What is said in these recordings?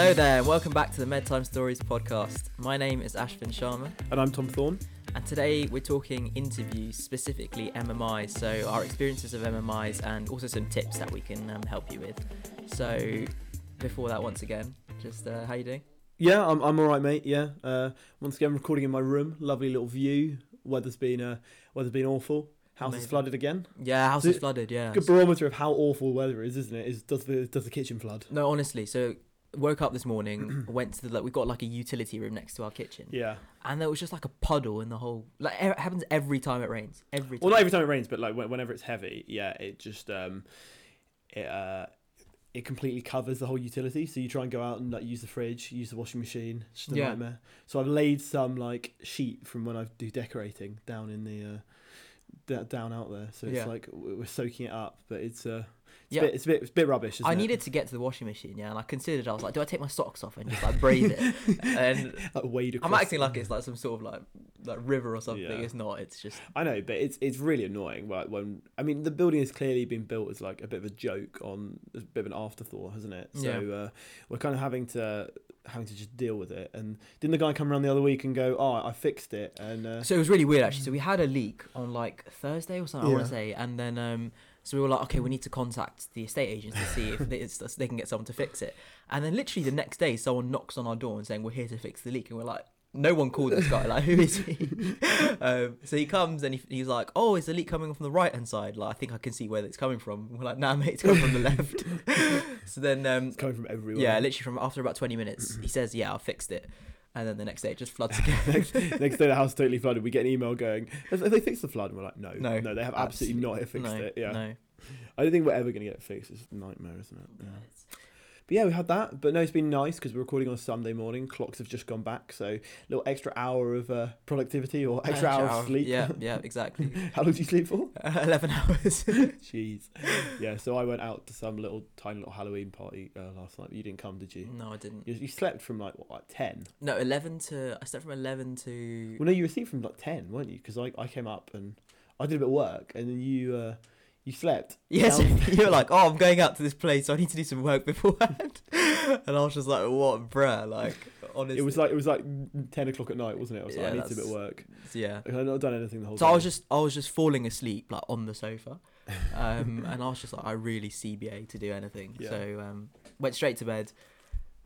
Hello there, and welcome back to the Medtime Stories podcast. My name is Ashvin Sharma, And I'm Tom Thorne. and today we're talking interviews, specifically MMIs. So, our experiences of MMIs and also some tips that we can um, help you with. So, before that, once again, just uh, how you doing? Yeah, I'm, I'm all right, mate. Yeah. Uh, once again, recording in my room. Lovely little view. Weather's been uh, weather's been awful. House is Amazing. flooded again. Yeah, house is flooded. Yeah. Good barometer of how awful weather is, isn't it? Is does the does the kitchen flood? No, honestly. So, woke up this morning, went to the like, we've got like a utility room next to our kitchen, Yeah. and there was just like a puddle in the whole. Like it happens every time it rains. Every time. Well, not every time it rains, but like whenever it's heavy, yeah, it just um, it uh, it completely covers the whole utility. So you try and go out and like use the fridge, use the washing machine. It's just a Yeah. nightmare. So I've laid some like sheet from when I do decorating down in the uh, d- down out there. So it's Yeah. like we're soaking it up, but it's uh, it's, Yeah. a bit, it's a bit it's a bit rubbish. I it? needed to get to the washing machine, yeah, and I considered I was like, do I take my socks off and just like braid it? and like wade. I'm acting like it's like some sort of like like river or something. Yeah. It's not. It's just I know, but it's it's really annoying. Right when I mean the building has clearly been built as like a bit of a joke on a bit of an afterthought, hasn't it? So Yeah. uh, we're kind of having to having to just deal with it. And didn't the guy come around the other week and go, "Oh, I fixed it," and uh, so it was really weird actually. So we had a leak on like Thursday or something. I want to say, and then um, so we were like, okay, we need to contact the estate agents to see if they, they can get someone to fix it. And then literally the next day, someone knocks on our door and saying we're here to fix the leak, and we're like. No one called this guy. Like, who is he? um, so he comes and he, he's like, "Oh, is the leak coming from the right hand side? Like, I think I can see where it's coming from." We're like, "Nah, mate, it's coming from the left." so then, um, it's coming from everywhere. Yeah, literally from after about 20 minutes, he says, "Yeah, I fixed it," and then the next day it just floods again. next, next day the house totally flooded. We get an email going, "Have have they fixed the flood?" And we're like, "No, No, no, they have absolutely, not fixed no, it." Yeah, no. I don't think we're ever going to get it fixed. It's a nightmare, isn't it? Oh, yeah. But yeah, we had that. But no, it's been nice because we're recording on a Sunday morning. Clocks have just gone back, so a little extra hour of uh, productivity or extra, hour of sleep. Yeah, yeah, exactly. How long do you sleep for? Uh, Eleven hours. Jeez. Yeah, so I went out to some little tiny little Halloween party uh, last night. You didn't come, did you? no, I didn't. You, you slept from like what, like ten? No, eleven to. I slept from eleven to. Well, no, you were asleep from like ten, weren't you? Because I, I came up and I did a bit of work, and then you uh, you slept. Yes, you were like, "Oh, I'm going out to this place, so I need to do some work beforehand." and I was just like, "What, bruh?" Like, honestly, It was like it was like ten o'clock at night, wasn't it? I was like, Yeah, I need to do a bit of work. yeah. I've not done anything the whole time. So day. I was just, I was just falling asleep like on the sofa, um, and I was just like, I really CBA to do anything. Yeah. So um, went straight to bed,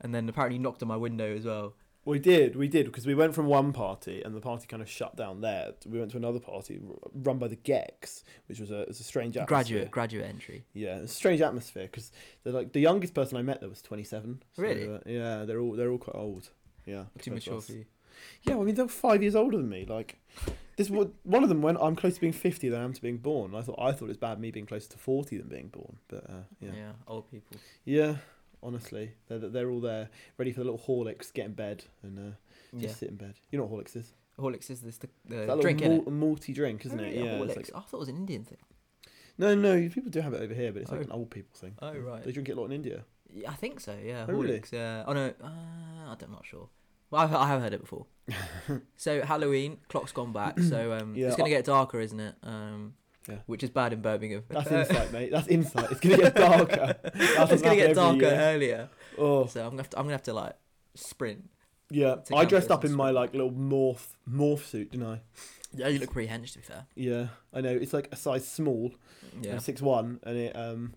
and then apparently knocked on my window as well. We did, we did, because we went from one party and the party kind of shut down there. We went to another party r- run by the Gex, which was a, was a strange atmosphere. Graduate, graduate entry. Yeah, a strange atmosphere because they're like the youngest person I met there was twenty seven. Really? yeah, they're all they're all quite old. Yeah. Too mature for you. Yeah, well, I mean they're five years older than me. Like this, one of them went. I'm close to being fifty than I am to being born. I thought I thought it's bad me being closer to forty than being born. But uh, Yeah. yeah. old people. yeah, Honestly, they're they're all there, ready for the little Horlicks, get in bed and uh, just Yeah, sit in bed. You know what Horlicks is? Horlicks is this the, the that drink little in malt, malty drink, isn't it? Yeah. Horlicks. like- I thought it was an Indian thing. no, no, people do have it over here, but it's like Oh. an old people thing. Oh right. They drink it a lot in India. Yeah, I think so. Yeah, Oh, really? Horlicks. Yeah. Oh no, uh, I'm not sure. Well, I've, I have heard it before. so Halloween, clock's gone back. So um, Yeah, it's gonna get darker, isn't it? Um, Yeah. Which is bad in Birmingham. That's insight, mate. That's insight. It's gonna get darker. That's it's gonna get darker year. earlier. Oh, So I'm gonna have to, I'm gonna have to like sprint. yeah. I dressed up in my like little morph morph suit, didn't I? Yeah, you look pretty hench to be fair. Yeah, I know. It's like a size small. Yeah. Six one, and it um,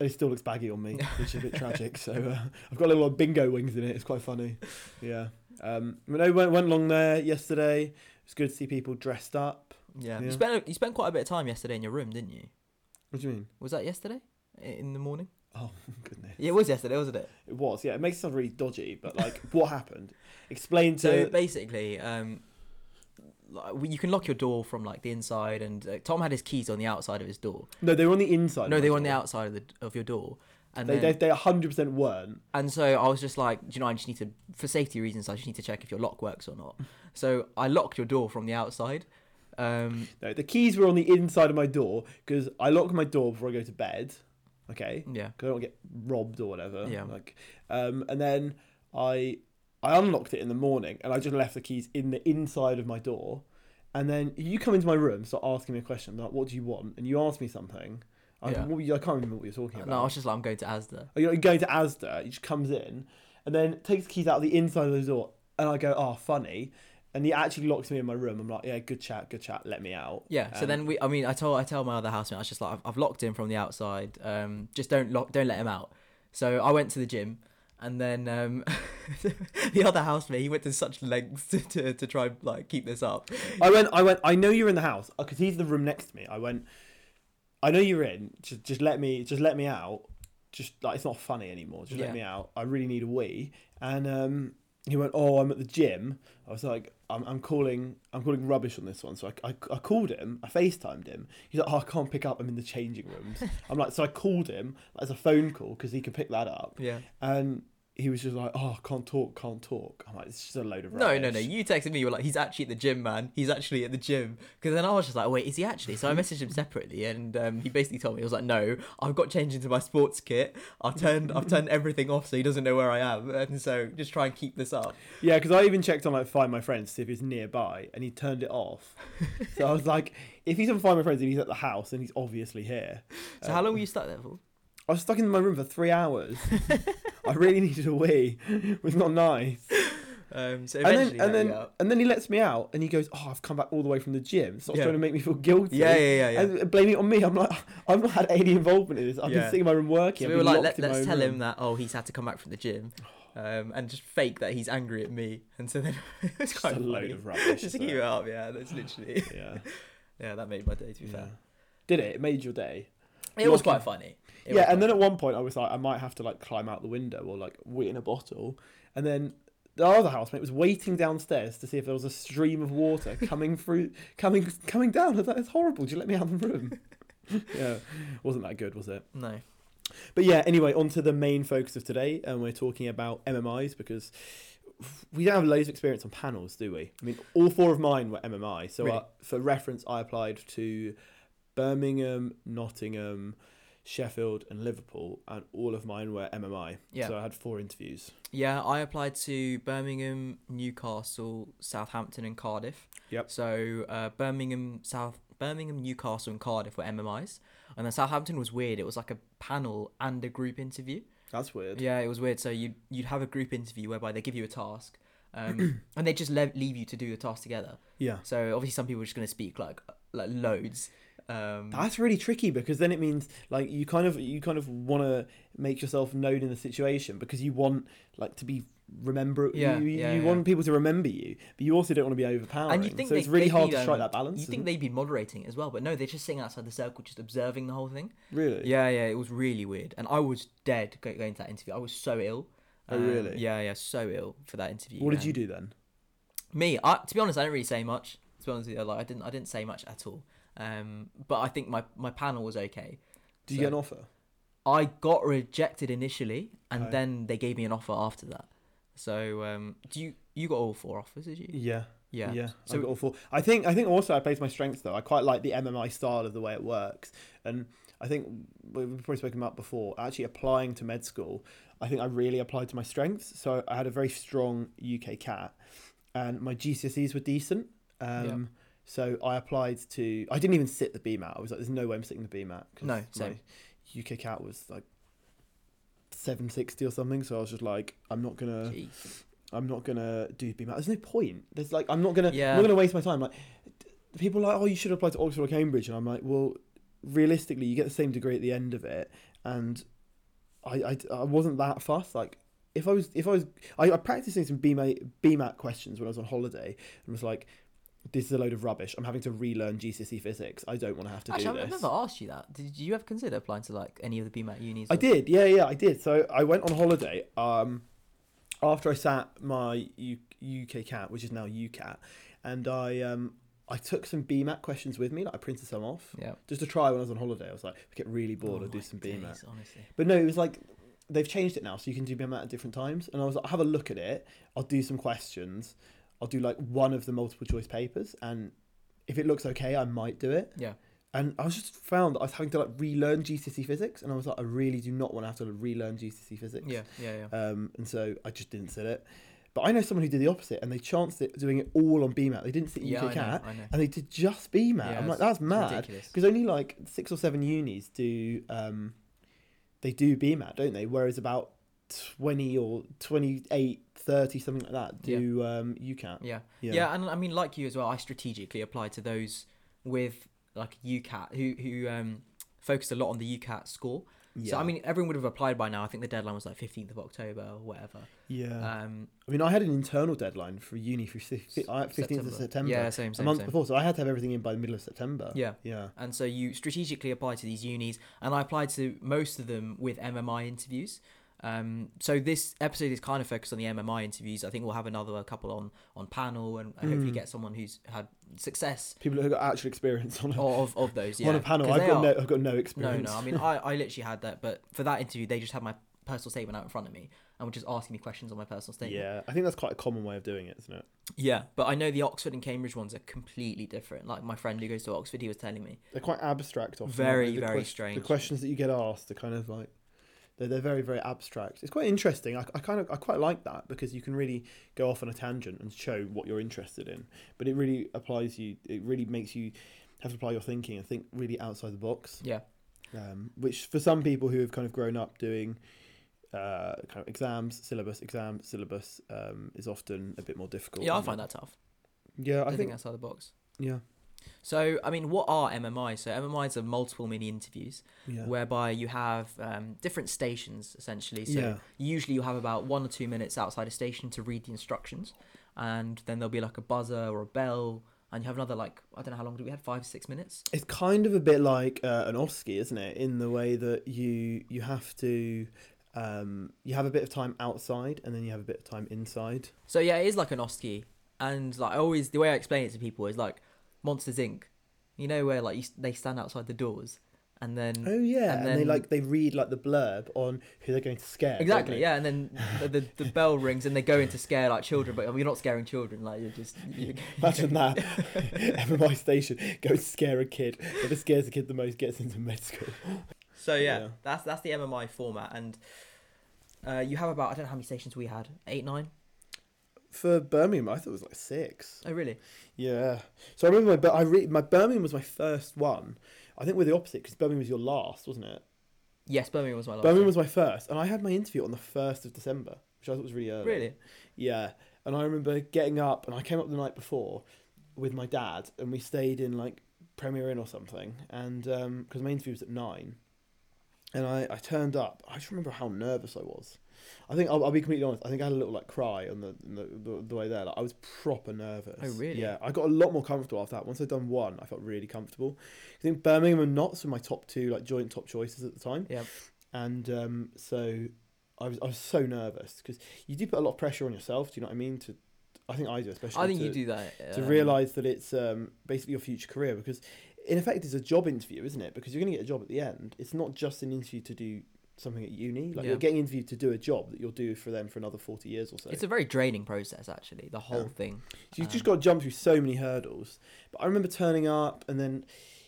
and it still looks baggy on me, which is a bit tragic. So uh, I've got a little bingo wings in it. It's quite funny. Yeah. Um, but no, went went along there yesterday. It's good to see people dressed up. Yeah. Yeah. You spent you spent quite a bit of time yesterday in your room, didn't you? What do you mean? Was that yesterday? I- In the morning? Oh goodness. Yeah, it was yesterday, wasn't it? It was. Yeah. It makes it sound really dodgy, but like, what happened? Explain to. So basically, um, like, we- you can lock your door from like the inside, and uh, Tom had his keys on the outside of his door. no, they were on the inside. no, of they my were on the door. outside of the of your door, and They, then, they, they 100% weren't. and so I was just like, do you know, I just need to, for safety reasons, I just need to check if your lock works or not. So I locked your door from the outside. Um, No, the keys were on the inside of my door because I lock my door before I go to bed. Okay, yeah, because I don't get robbed or whatever. Yeah. Like, um, and then I I unlocked it in the morning and I just left the keys in the inside of my door. And then you come into my room, start asking me a question like, "What do you want?" And you ask me something. I, Yeah. what you- I can't remember what you're talking about. no, I was just like, I'm going to Asda. Oh, You're going to Asda. He just comes in, and then takes the keys out of the inside of the door, and I go, "Oh, funny." And he actually locked me in my room. I'm like, "Yeah, good chat, good chat. Let me out." Yeah. So Um, then we, I mean, I told I tell my other housemate, I was just like, I've, I've locked him from the outside. Um, just don't lock, don't let him out. So I went to the gym, and then um, the other housemate, he went to such lengths to, to, to try and like keep this up. I went. I went. I know you're in the house because he's in the room next to me. I went. I know you're in. Just, just let me. Just let me out. Just like it's not funny anymore. Just Yeah. let me out. I really need a wee. And um, he went. Oh, I'm at the gym. I was like, I'm, I'm calling. I'm calling rubbish on this one. So I, I, I called him. I FaceTimed him. He's like, oh, I can't pick up. I'm in the changing rooms. I'm like, so I called him as a phone call because he could pick that up. Yeah. And he was just like, oh, can't talk, can't talk. I'm like, it's just a load of No, rubbish. no, no. no. You texted me. You were like, he's actually at the gym, man. He's actually at the gym. Because then I was just like, wait, is he actually? So I messaged him separately, and um, he basically told me, he was like, no, I've got changed into my sports kit. I've turned, I've turned everything off, so he doesn't know where I am. And so just try and keep this up. Yeah, because I even checked on like Find My Friends to see if he's nearby, and he turned it off. so I was like, if he's on Find My Friends and he's at the house, then he's obviously here. So how long were you stuck there for? I was stuck in my room for three hours. I really needed a wee. It was not nice. Um, so And eventually, then and then and then he lets me out, and he goes, "Oh, I've come back all the way from the gym." Starts Yeah. trying to make me feel guilty. yeah, yeah, yeah, yeah. And blaming it on me. I'm like, I've not had any involvement in this. I've Yeah. been sitting in my room working. So we were like, Let, Let's tell room." him that oh he's had to come back from the gym, um, and just fake that he's angry at me, and so then it's quite a load funny. of rubbish. just keep it? up, yeah. That's literally Yeah. yeah. That made my day. To be fair, Did it? It made your day. it was quite funny. It yeah, and then at one point I was like, I might have to like climb out the window or like wait in a bottle, and then the other housemate was waiting downstairs to see if there was a stream of water coming through, coming coming down. I was like, it's horrible. Do you let me out of the room? yeah, wasn't that good, was it? no. But yeah, anyway, on to the main focus of today, and we're talking about MMIs because we don't have loads of experience on panels, do we? I mean, all four of mine were MMI. So Really? uh, for reference, I applied to Birmingham, Nottingham, Sheffield, and Liverpool, and all of mine were MMI. Yeah. So I had four interviews. Yeah, I applied to Birmingham, Newcastle, Southampton, and Cardiff. Yep. So uh, Birmingham, South, Birmingham, Newcastle, and Cardiff were MMIs, and then Southampton was weird. It was like a panel and a group interview. That's weird. Yeah, it was weird. So you you'd have a group interview whereby they give you a task, um, and they just le- leave you to do the task together. Yeah. So obviously some people are just going to speak like like loads. Um, That's really tricky because then it means like you kind of you kind of want to make yourself known in the situation because you want like to be remember Yeah, you, yeah, you yeah. want people to remember you but you also don't want to be overpowering and you think so they, it's really hard be, to strike um, that balance You think they'd be moderating as well, but no, they're just sitting outside the circle, just observing the whole thing. really Yeah, yeah, it was really weird, and I was dead going to that interview. I was so ill. Um, Oh, really? Yeah, yeah, so ill for that interview. what did you do then Me, I, to be honest, I didn't really say much. To be honest with you, like I didn't, I didn't say much at all. Um, but I think my my panel was okay. did you So- get an offer I got rejected initially, and then they gave me an offer after that. So, um, do you you got all four offers? Did you? yeah Yeah. yeah So- I got all four I think I think also I placed my strengths though I quite like the MMI style of the way it works and I think we've probably spoken about before actually applying to med school I think I really applied to my strengths so I had a very strong UKCAT and my GCSEs were decent um, Yeah. So I applied to I didn't even sit the BMAT I was like there's no way I'm sitting the BMAT No, my same. UKCAT was like 760 or something so I was just like I'm not gonna Jeez. I'm not gonna do BMAT. There's no point. There's like I'm not gonna Yeah. I'm not gonna waste my time. Like people are like, oh, you should apply to Oxford or Cambridge, and I'm like, well, realistically, you get the same degree at the end of it, and I I, I wasn't that fussed. Like if I was if I was I, I practiced some BMAT BMAT questions when I was on holiday, and was like. This is a load of rubbish. I'm having to relearn GCSE physics. I don't want to have to Actually, do this. I've never asked you that. Did you ever consider applying to like any of the BMAT unis? I or- did, yeah, yeah, I did. So I went on holiday. Um, after I sat my U- UKCAT, which is now UCAT, and I um I took some BMAT questions with me. Like I printed some off Yeah. just to try when I was on holiday. I was like, I get really bored. Oh I'll do some days, BMAT. honestly. But no, it was like they've changed it now, so you can do BMAT at different times. And I was like, I'll have a look at it. I'll do some questions. I'll do like one of the multiple choice papers, and if it looks okay, I might do it. Yeah. And I was just found that I was having to like relearn GCSE physics, and I was like, I really do not want to have to relearn GCSE physics. Yeah. Yeah. Yeah. Um, and so I just didn't sit it. But I know someone who did the opposite, and they chanced it doing it all on BMAT. They didn't sit. UK know. CAT, I know. and they did just BMAT. Yeah, I'm like, that's mad. Because only like six or seven unis do um, they do BMAT, don't they? Whereas about twenty or 28, 30, something like that do um, UCAT. Yeah. Yeah. yeah, and I mean, like you as well, I strategically applied to those with like UCAT who who um, focused a lot on the UCAT score. yeah. So I mean, everyone would have applied by now. I think the deadline was like fifteenth of October or whatever. yeah. Um, I mean, I had an internal deadline for uni for fifteenth of September. Yeah, same, same, a month same. before, so I had to have everything in by the middle of September. Yeah. Yeah. And so you strategically apply to these unis, and I applied to most of them with MMI interviews. Um, so this episode is kind of focused on the MMI interviews. I think we'll have another couple on on panel, and, and hopefully Mm. get someone who's had success People who have got actual experience on a, of, of those. Yeah, on a panel. I've got are- no, I've got no experience. no. No. I mean, I, I literally had that, but for that interview, they just had my personal statement out in front of me and were just asking me questions on my personal statement. yeah, I think that's quite a common way of doing it, isn't it? Yeah, but I know the Oxford and Cambridge ones are completely different. Like my friend who goes to Oxford, he was telling me. They're quite abstract. Often, Very. The very ques- strange. The questions that you get asked are kind of like they're, they're very very abstract. It's quite interesting. I, I kind of I quite like that because you can really go off on a tangent and show what you're interested in. But it really applies you. It really makes you have to apply your thinking and think really outside the box. Yeah, Um, which for some people who have kind of grown up doing. Uh, kind of exams, syllabus, exam, syllabus um, is often a bit more difficult. yeah, I find it? that tough. Yeah, I, I think think. outside the box. Yeah, So, I mean, what are MMIs? So, MMIs are multiple mini interviews yeah, whereby you have um, different stations essentially. So, Yeah. usually you have about one or two minutes outside a station to read the instructions, and then there'll be like a buzzer or a bell, and you have another like I don't know how long do we had five six minutes. It's kind of a bit like uh, an OSCE, isn't it? In the way that you you have to um, you have a bit of time outside and then you have a bit of time inside. So yeah, it is like an OSCE, and like I always the way I explain it to people is like Monsters Inc. You know where like you, they stand outside the doors, and then Oh yeah, And and, they like they read like the blurb on who they're going to scare. exactly yeah, and then the, the the bell rings and they go in to scare like children, but you're not scaring children, like you're just you Imagine that. MMI station go scare a kid. Whoever scares the kid the most gets into med school. So yeah, Yeah. that's that's the MMI format, and uh, you have about I don't know how many stations we had, eight, nine. For Birmingham, I thought it was like six. Oh really? Yeah. So I remember my, but I re- my Birmingham was my first one. I think we're the opposite because Birmingham was your last, wasn't it? Yes, Birmingham was my last. Birmingham was my first, and I had my interview on the first of December, which I thought was really early. really. Yeah, and I remember getting up, and I came up the night before with my dad, and we stayed in like Premier Inn or something, and um, because my interview was at nine, and I, I turned up. I just remember how nervous I was. I think I'll, I'll be completely honest. I think I had a little like cry on the the, the, the way there. Like, I was proper nervous. Oh, really? Yeah, I got a lot more comfortable after that. Once I'd done one, I felt really comfortable. I think Birmingham and Notts were my top two like joint top choices at the time. Yep. And um, so I was I was so nervous because you do put a lot of pressure on yourself. Do you know what I mean? To I think I do, especially. I think to, you do that to um, realize that it's um, basically your future career because in effect it's a job interview, isn't it? Because you're going to get a job at the end. It's not just an interview to do something at uni. Like Yeah. you're getting interviewed to do a job that you'll do for them for another forty years or so. It's a very draining process, actually. The whole Yeah. thing. So you've just um, got to jump through so many hurdles. But I remember turning up and then.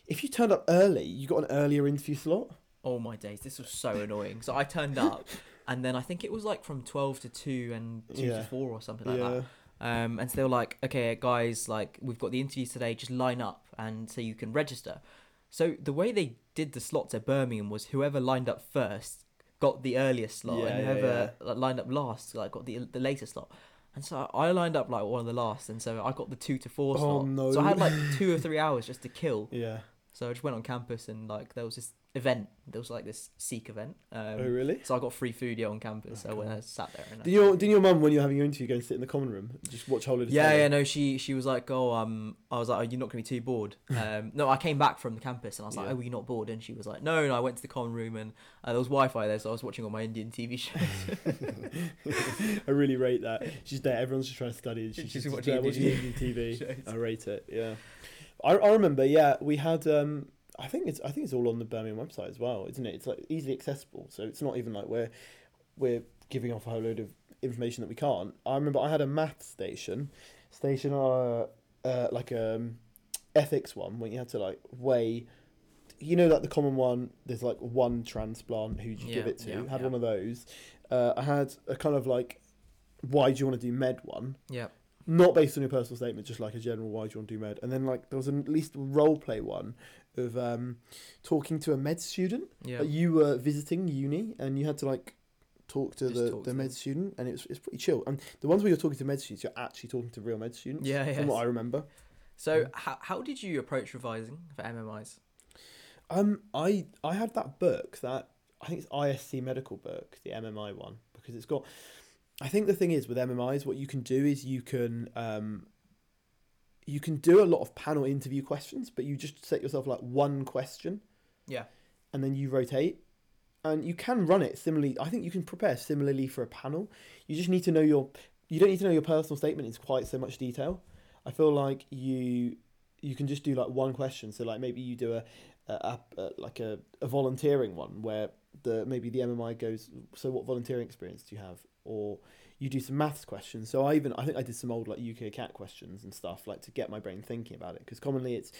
If you turned up early, you got an earlier interview slot. Oh my days, this was so annoying. So I turned up, and then I think it was like from twelve to two and two Yeah. to four or something like that. Um, and so they were like, "Okay, guys, like we've got the interviews today. Just line up, and so you can register." So the way they did the slots at Birmingham was whoever lined up first got the earliest slot, Yeah, and yeah, whoever lined up last like got the the later slot. And so I lined up like one of the last, and so I got the two to four Oh, slot. no. So I had like two or three hours just to kill. Yeah. So I just went on campus and like there was this event. There was like this Seek event. Um, oh really? So I got free food yeah on campus. Oh, so when. I sat there and I- Did your did your mum when you were having your interview go and sit in the common room just watch whole of yeah, yeah, no, she she was like, oh, um, I was like, are you not gonna be too bored? Um, no, I came back from the campus and I was like, Yeah. oh, you're not bored? And she was like, no, no, I went to the common room and uh, there was Wi-Fi there, so I was watching all my Indian TV shows. I really rate that. She's there. Everyone's just trying to study. and She's, She's just watching there watching Indian Indian TV. shows. I rate it. Yeah. I, I remember. Yeah, we had. Um, I think it's. I think it's all on the Birmingham website as well, isn't it? It's like easily accessible, so it's not even like we're we're giving off a whole load of information that we can't. I remember I had a math station, station uh, uh like um ethics one when you had to like weigh. You know, like the common one. There's like one transplant. Who do you give it to? yeah, had yeah. one of those. Uh, I had a kind of like, why do you want to do med one? yeah, Not based on your personal statement, just like a general why do you want to do med. And then like there was an, at least role play one of um, talking to a med student. yeah. Like, you were visiting uni and you had to like talk to Just the, talk the to med them. student, and it was it's pretty chill. And the ones where you're talking to med students, you're actually talking to real med students. Yeah, from what. I remember. So how how did you approach revising for MMIs? Um, I I had that book that I think it's ISC medical book, the MMI one, because it's got. I think the thing is with MMIs, what you can do is you can um, you can do a lot of panel interview questions, but you just set yourself like one question, Yeah. and then you rotate, and you can run it similarly. I think you can prepare similarly for a panel. You just need to know your. You don't need to know your personal statement in quite so much detail. I feel like you you can just do like one question. So like maybe you do a, a, a, a like a, a volunteering one where the maybe the MMI goes. So what volunteering experience do you have? Or you do some maths questions. So I even I think I did some old like UKCAT questions and stuff like to get my brain thinking about it because commonly it's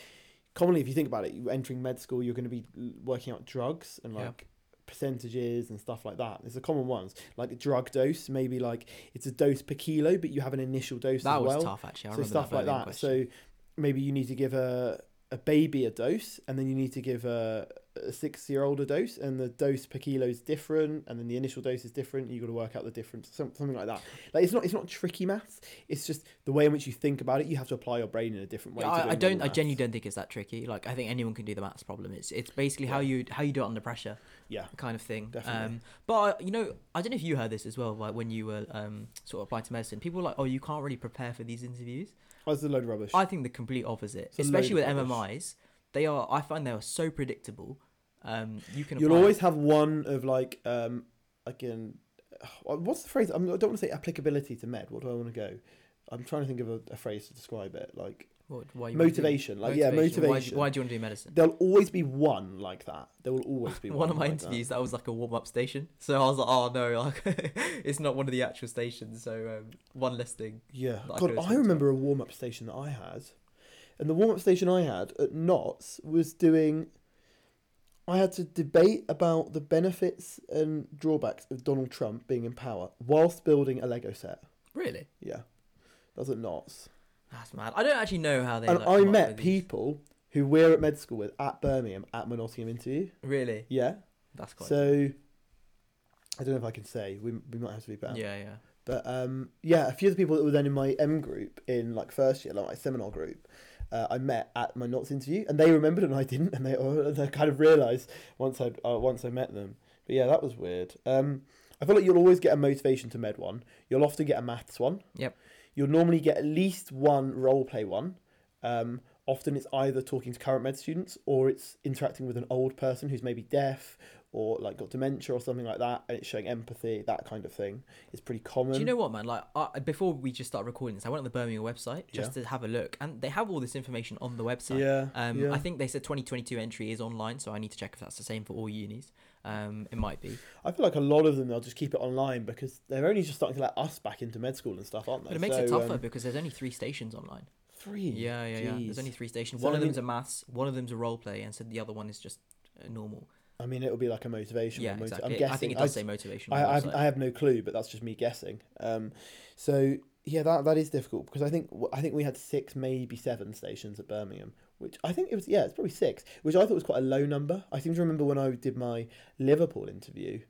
commonly if you think about it, you entering med school, you're going to be working out drugs and Yeah. like percentages and stuff like that. There's the common ones like a drug dose, maybe like it's a dose per kilo, but you have an initial dose That as was well tough actually. I so remember stuff like that. question. So maybe you need to give a a baby a dose, and then you need to give a, a six year old a dose, and the dose per kilo is different, and then the initial dose is different. You got to work out the difference, something like that. Like it's not it's not tricky maths. It's just the way in which you think about it. You have to apply your brain in a different way. Yeah, I, I don't. I genuinely don't think it's that tricky. Like I think anyone can do the maths problem. It's it's basically how you how you do it under pressure, Yeah, kind of thing. Definitely. Um, but I- you know, I don't know if you heard this as well. Like when you were um sort of applying to medicine, people were like, oh, you can't really prepare for these interviews. Oh, it's a load of rubbish. I think the complete opposite, It's a especially with load of. MMIs. They are. I find they are so predictable. Um, you can. You'll apply- always have one of like um again, what's the phrase? I'm, I don't want to say applicability to med. What do I want to go? I'm trying to think of a, a phrase to describe it. Like What, why motivation. Like yeah, motivation. why do you want to do medicine? There'll always be one like that. There will always be one. one of my like interviews that. was like a warm up station so i was like oh no like it's not one of the actual stations so um, one less thing Yeah. that I God, I sent to remember a warm up station that I had. And the warm up station I had at Notts was doing. I had to debate about the benefits and drawbacks of Donald Trump being in power whilst building a Lego set. really Yeah. That was at Notts. That's mad i don't actually know how they and like, I met with these. people who we're at med school with at Birmingham at my Nottingham interview. really Yeah. that's quite So. I don't know if I can say. We, we might have to be better. yeah yeah But um, yeah, a few of the people that were then in my M group in like first year, like my seminar group, uh, I met at my Notts interview, and they remembered and I didn't, and they oh, they kind of realised once I uh, once I met them. But yeah, that was weird. Um, I feel like you'll always get a motivation to med one. You'll often get a maths one. Yep. You'll normally get at least one role play one. Um, often it's either talking to current med students or it's interacting with an old person who's maybe deaf or like got dementia or something like that, and it's showing empathy, that kind of thing. It's pretty common. do you know what man like I, before we just start recording this i went on the birmingham website just to have a look and they have all this information on the website Yeah. um, yeah. I think they said 2022 entry is online, so I need to check if that's the same for all unis. Um, it might be, I feel like a lot of them they'll just keep it online because they're only just starting to let us back into med school and stuff, aren't they? but it makes it tougher um, because there's only three stations online. three. Yeah, yeah, yeah. There's only three stations. So, One I of them's a maths, one of them's a role play, and so the other one is just uh, normal. I mean, it'll be like a motivation. Yeah, moti- exactly. I'm guessing. I think it does say motivation. I, I, have. I have no clue, but that's just me guessing. Um, so yeah, that that is difficult because I think I think we had six, maybe seven stations at Birmingham, which I think it was yeah, it's probably six, which I thought was quite a low number. I seem to remember when I did my Liverpool interview,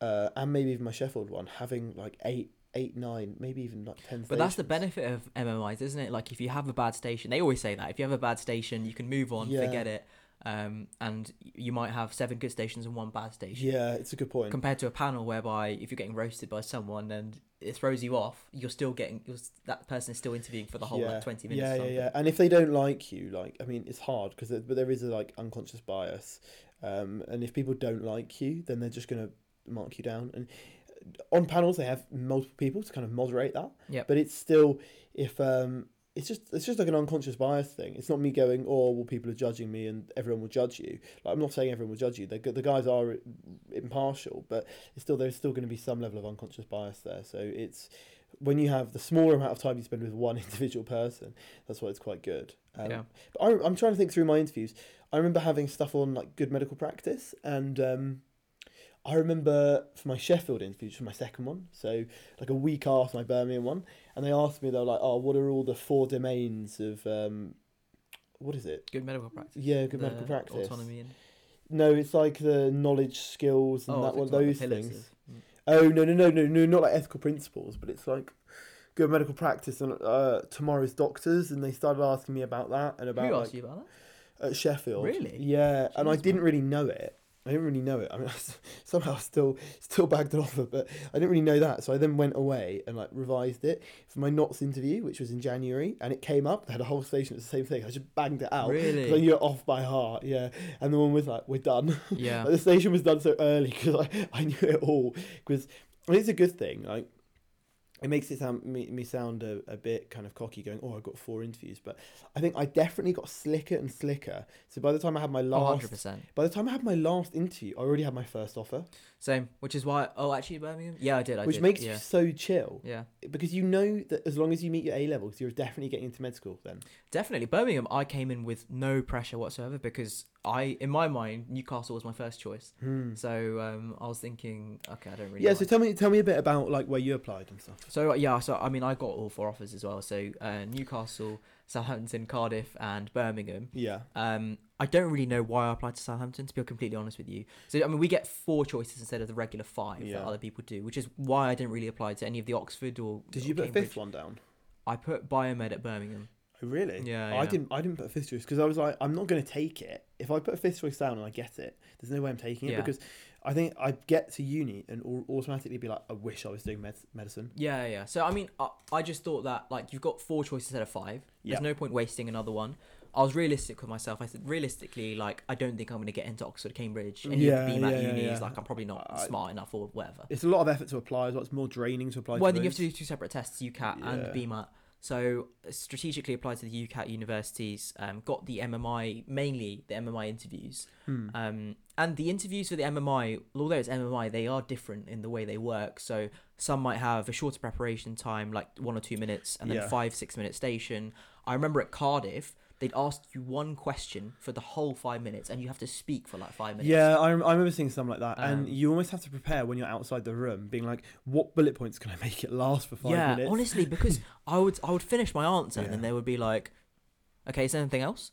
uh, and maybe even my Sheffield one, having like eight, eight, nine, maybe even like ten. But that's the benefit of MMIs, isn't it? Like if you have a bad station, they always say that if you have a bad station, you can move on, Yeah. forget it, um, and you might have seven good stations and one bad station. Yeah, it's a good point. Compared to a panel whereby if you're getting roasted by someone and it throws you off, you're still getting you're, that person is still interviewing for the whole yeah. like 20 minutes. Yeah, yeah, yeah. And if they don't like you, like I mean, it's hard because but there is a like unconscious bias, um, and if people don't like you, then they're just gonna mark you down. And on panels, they have multiple people to kind of moderate that. Yeah. But it's still if um, it's just it's just like an unconscious bias thing. It's not me going, oh, well, people are judging me and everyone will judge you. Like I'm not saying everyone will judge you. The the guys are impartial, but it's still there's still going to be some level of unconscious bias there. So it's when you have the smaller amount of time you spend with one individual person, that's why it's quite good. Um, Yeah. But I, I'm trying to think through my interviews. I remember having stuff on like good medical practice, and um, I remember for my Sheffield interview, for my second one, so like a week after my Birmingham one, and they asked me, they were like, "Oh, what are all the four domains of um, what is it? Good medical practice. Yeah, good The medical practice. Autonomy and No, it's like the knowledge, skills, and oh, that one, it's like those things. mm. Oh no no no no no not like ethical principles, but it's like good medical practice and uh, tomorrow's doctors, and they started asking me about that and about Who like, asked you about that? at Sheffield. Really? Yeah, and I didn't really know it. I didn't really know it. I mean, I somehow still still bagged an offer, but I didn't really know that. So I then went away and like revised it for my Notts interview, which was in January, and it came up. They had a whole station. It's the same thing. I just banged it out. I Really? knew it off by heart, yeah. And the one was like, "We're done." Yeah. Like, the station was done so early because I, I knew it all. Because it's a good thing. Like it makes it sound me, me sound a, a bit kind of cocky, going, "Oh, I got four interviews," but I think I definitely got slicker and slicker. So by the time I had my last, 100%. by the time I had my last interview, I already had my first offer, Same. Which is why. Oh, actually, Birmingham. Yeah, I did. I which did. makes yeah. you so chill Yeah. because you know that as long as you meet your A levels, you're definitely getting into med school. Then Definitely. Birmingham, I came in with no pressure whatsoever because I, in my mind, Newcastle was my first choice. So um, I was thinking, okay, I don't really. yeah. So tell me, tell me a bit about like where you applied and stuff. So yeah, so I mean, I got all four offers as well. So uh, Newcastle, Southampton, Cardiff, and Birmingham. Yeah. Um, I don't really know why I applied to Southampton. To be completely honest with you, so I mean, we get four choices instead of the regular five Yeah. that other people do, which is why I didn't really apply to any of the Oxford or. Did or you put Cambridge. fifth one down? I put biomed at Birmingham. Oh, really? Yeah, I yeah. didn't. I didn't put a fifth choice because I was like, I'm not going to take it. If I put a fifth choice down and I get it, there's no way I'm taking it Yeah. because I think I'd get to uni and automatically be like, I wish I was doing med- medicine. Yeah, yeah. So I mean, I, I just thought that like you've got four choices instead of five. There's Yeah. no point wasting another one. I was realistic with myself. I said realistically, like I don't think I'm going to get into Oxford, Cambridge, any Yeah, of the BMAT yeah, unis. yeah. Like I'm probably not I- smart enough or whatever. It's a lot of effort to apply as well. It's more draining to apply. Well, I to think you have to do two separate tests, UCAT and BMAT. So strategically applied to the UCAT universities. Um, got the MMI mainly the MMI interviews. Hmm. Um, and the interviews for the MMI, although it's MMI, they are different in the way they work. So some might have a shorter preparation time, like one or two minutes, and then Yeah. five, six minute station. I remember at Cardiff, they'd ask you one question for the whole five minutes, and you have to speak for like five minutes. Yeah, I, I remember seeing something like that, Um, and you almost have to prepare when you're outside the room, being like, "What bullet points can I make it last for five yeah, minutes?" honestly, because I would I would finish my answer, and then they would be like, "Okay, is there anything else?"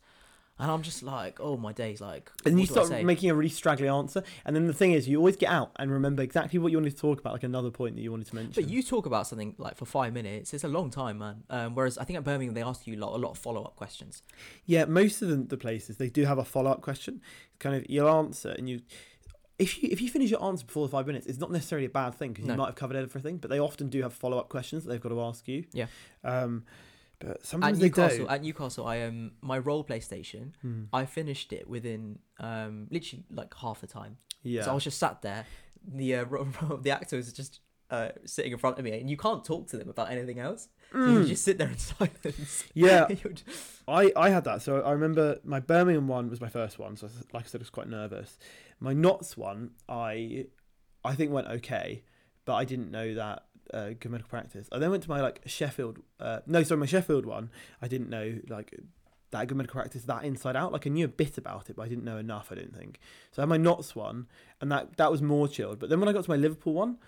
And I'm just like, "Oh my days!" Like, and you start making a really straggly answer, and then the thing is, you always get out and remember exactly what you wanted to talk about, like another point that you wanted to mention. But you talk about something like for five minutes, it's a long time, man. Um, whereas I think at Birmingham they ask you a lot, a lot of follow up questions. Yeah, most of the, the places they do have a follow up question. Kind of you'll answer and you if you if you finish your answer before the five minutes, it's not necessarily a bad thing because No. you might have covered everything. But they often do have follow up questions that they've got to ask you. Yeah. Um, but At they Newcastle, don't. at Newcastle, I um my role play station, Hmm. I finished it within um literally like half the time. Yeah. So I was just sat there, the uh, ro- ro- the actor was just uh, sitting in front of me, and you can't talk to them about anything else. So you Mm. just sit there in silence. Yeah. Just- I, I had that. So I remember my Birmingham one was my first one. So like I said, I was quite nervous. My Notts one, I I think went okay, but I didn't know that uh, good medical practice. I then went to my like Sheffield. Uh, no, sorry, my Sheffield one. I didn't know like that good medical practice that inside out. Like I knew a bit about it, but I didn't know enough. I didn't think. So I had my Notts one, and that that was more chilled. But then when I got to my Liverpool one,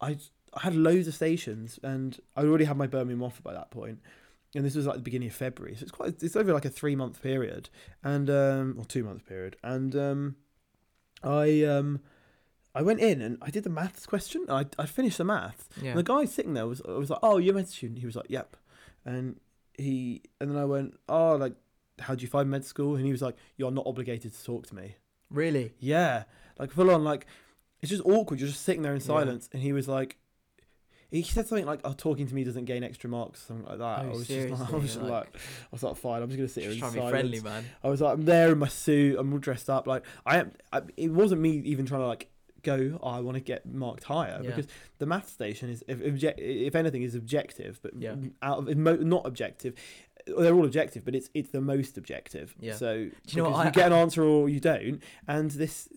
I I had loads of stations, and I already had my Birmingham offer by that point and this was like the beginning of February, so it's quite it's over like a three month period, and um or two month period, and um I um I went in and I did the maths question, I I finished the maths, yeah. and the guy sitting there was I was like, oh, you're a med student. He was like, yep, and he and then I went, oh, like how do you find med school? And he was like, you're not obligated to talk to me. really? Yeah, like full on, like it's just awkward. You're just sitting there in Yeah. silence, and he was like, he said something like, "Oh, talking to me doesn't gain extra marks," something like that. Oh, I was just like, I seriously? was just Like- like, I was like, fine, I'm just gonna sit here Just in trying to be friendly, man. I was like, I'm there in my suit, I'm all dressed up. Like I am. I, it wasn't me even trying to like go. Oh, I want to get marked higher Yeah. because the math station is, if, if anything, is objective, but Yeah. out of not objective. They're all objective, but it's it's the most objective. Yeah. So you know what because I- you get an answer or you don't, and this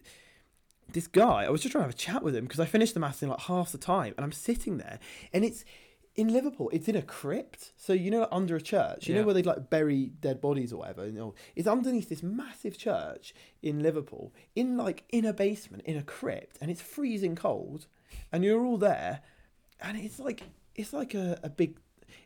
this guy, I was just trying to have a chat with him because I finished the maths in like half the time, and I'm sitting there, and it's in Liverpool. It's in a crypt, so you know, under a church. You Yeah. know where they'd like bury dead bodies or whatever. You oh, know, it's underneath this massive church in Liverpool, in like in a basement, in a crypt, and it's freezing cold, and you're all there, and it's like it's like a, a big.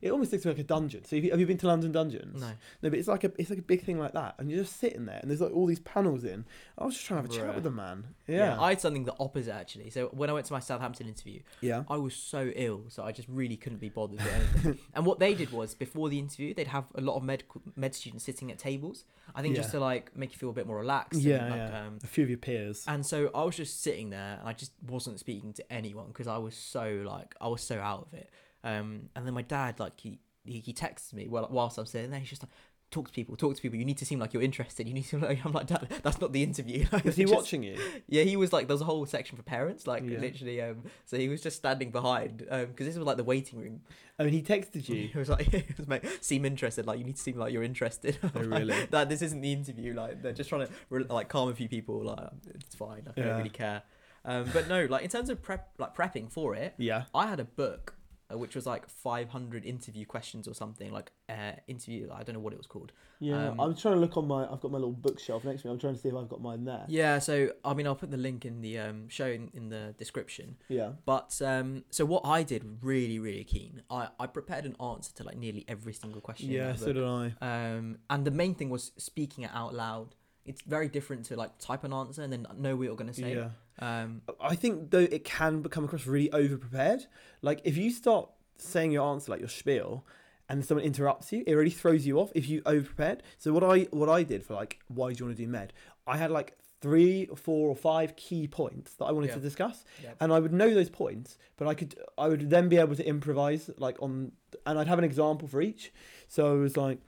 It almost looks like a dungeon. So have you, have you been to London Dungeons? No. No, but it's like a it's like a big thing like that, and you're just sitting there, and there's like all these panels in. I was just trying to have a chat Bruh. with the man. Yeah, I had something the opposite actually. So when I went to my Southampton interview, yeah, I was so ill, so I just really couldn't be bothered with anything. and what they did was before the interview, they'd have a lot of medical med students sitting at tables. I think just Yeah. to like make you feel a bit more relaxed. Yeah, and, like, yeah. Um, a few of your peers. and so I was just sitting there, and I just wasn't speaking to anyone because I was so like I was so out of it. Um, and then my dad like he he, he texts me while whilst I'm sitting there. He's just like. Talk to people. Talk to people. You need to seem like you're interested. You need to. Like, I'm like, Dad, that's not the interview. Was he Just- watching you? yeah, he was like there's a whole section for parents, like Yeah. literally. Um, so he was just standing behind because this was like the waiting room. I mean, he texted you. He was like, he was like, seem interested. Like you need to seem like you're interested. Oh, like, really? that this isn't the interview. Like they're just trying to re- like calm a few people. Like it's fine. Like, I don't really care. Um, but no, like in terms of prep, like prepping for it, Yeah. I had a book. Uh, which was like 500 interview questions or something like uh interview i don't know what it was called Yeah, Um, I'm trying to look on my. I've got my little bookshelf next to me. I'm trying to see if I've got mine there. yeah so i mean i'll put the link in the um show in, in the description Yeah. But um, so what I did really, really keen. I, I prepared an answer to like nearly every single question. Yeah. So did I. Um, and the main thing was speaking it out loud. It's very different to like type an answer and then know what you're gonna say. Yeah. Um, I think though it can become across really over prepared. Like if you start saying your answer like your spiel, and someone interrupts you, it really throws you off if you over prepared. So what I what I did for like why do you want to do med? I had like three or four or five key points that I wanted Yeah. to discuss, Yeah. and I would know those points, but I could I would then be able to improvise like on, and I'd have an example for each. So it was like,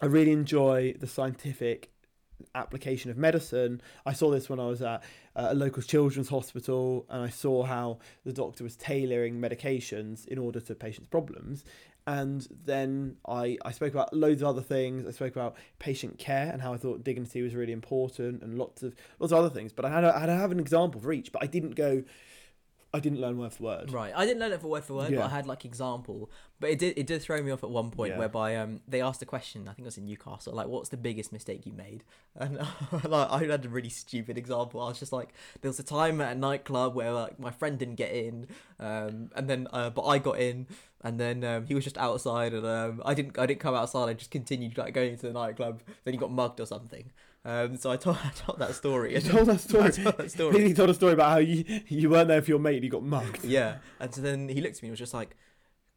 I really enjoy the scientific application of medicine. I saw this when I was at a local children's hospital, and I saw how the doctor was tailoring medications in order to patients' problems. And then I, I spoke about loads of other things. I spoke about patient care and how I thought dignity was really important, and lots of lots of other things. But I had, a, I had to have an example for each. But I didn't go. I didn't learn word for word. right. I didn't learn it for word for word, but I had like example. But it did it did throw me off at one point Yeah. whereby um they asked a question. I think it was in Newcastle. Like, what's the biggest mistake you made? And like I had a really stupid example. I was just like, there was a time at a nightclub where like my friend didn't get in, um, and then uh, but I got in, and then um, he was just outside, and um, I didn't I didn't come outside. I just continued like going into the nightclub. Then he got mugged or something. Um, so I told I told that story. You told that story. I told that story. He told a story about how you you weren't there for your mate and you got mugged. Yeah. And so then he looked at me and was just like,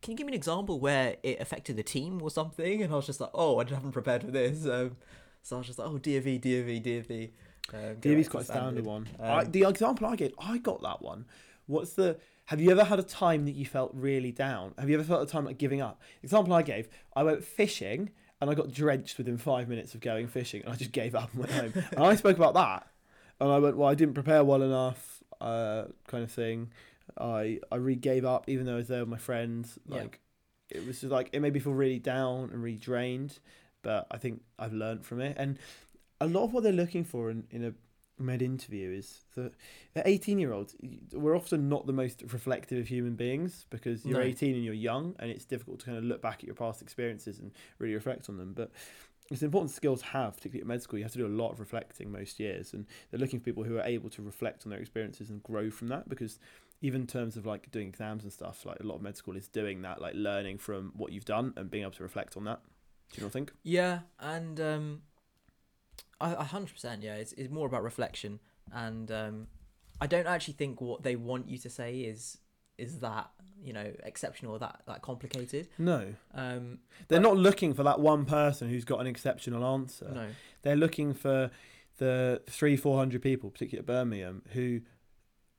Can you give me an example where it affected the team or something? And I was just like, Oh, I just haven't prepared for this. Um, so I was just like, Oh, DV, DV, DV. Um, go DV's back to quite a standard one. Um, I, the example I gave, I got that one. What's the? Have you ever had a time that you felt really down? Have you ever felt a time like giving up? Example I gave, I went fishing and I got drenched within five minutes of going fishing, and I just gave up and went home. and I spoke about that, and I went, well, I didn't prepare well enough, uh, kind of thing. I I really gave up, even though I was there with my friends. Yeah. Like, it was just like it made me feel really down and really drained. But I think I've learned from it, and a lot of what they're looking for in, in a med interview is that 18 year olds we're often not the most reflective of human beings because you're No. 18 and you're young and it's difficult to kind of look back at your past experiences and really reflect on them. But it's an important skill to have particularly at med school. You have to do a lot of reflecting most years and they're looking for people who are able to reflect on their experiences and grow from that because even in terms of like doing exams and stuff like a lot of med school is doing that like learning from what you've done and being able to reflect on that. Do you not think? Yeah, and um, a hundred percent. Yeah, it's it's more about reflection, and um, I don't actually think what they want you to say is is that you know exceptional or that that complicated. no Um, they're But- not looking for that one person who's got an exceptional answer no. They're looking for the three, four hundred people, particularly at Birmingham, who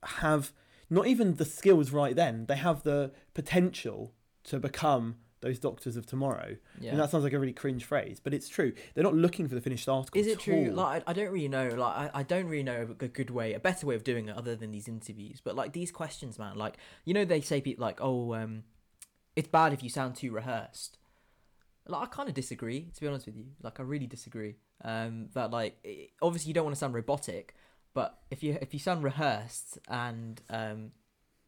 have not even the skills right then. They have the potential to become those doctors of tomorrow. Yeah. And that sounds like a really cringe phrase, but it's true. They're not looking for the finished article. Is it true? all. Like, I, I don't really know. Like, I, I don't really know a good way, a better way of doing it other than these interviews. But like these questions, man. Like, you know, they say people like, oh, um, it's bad if you sound too rehearsed. Like, I kind of disagree. To be honest with you, like, I really disagree. Um, that like, i obviously you don't want to sound robotic, but if you if you sound rehearsed and um,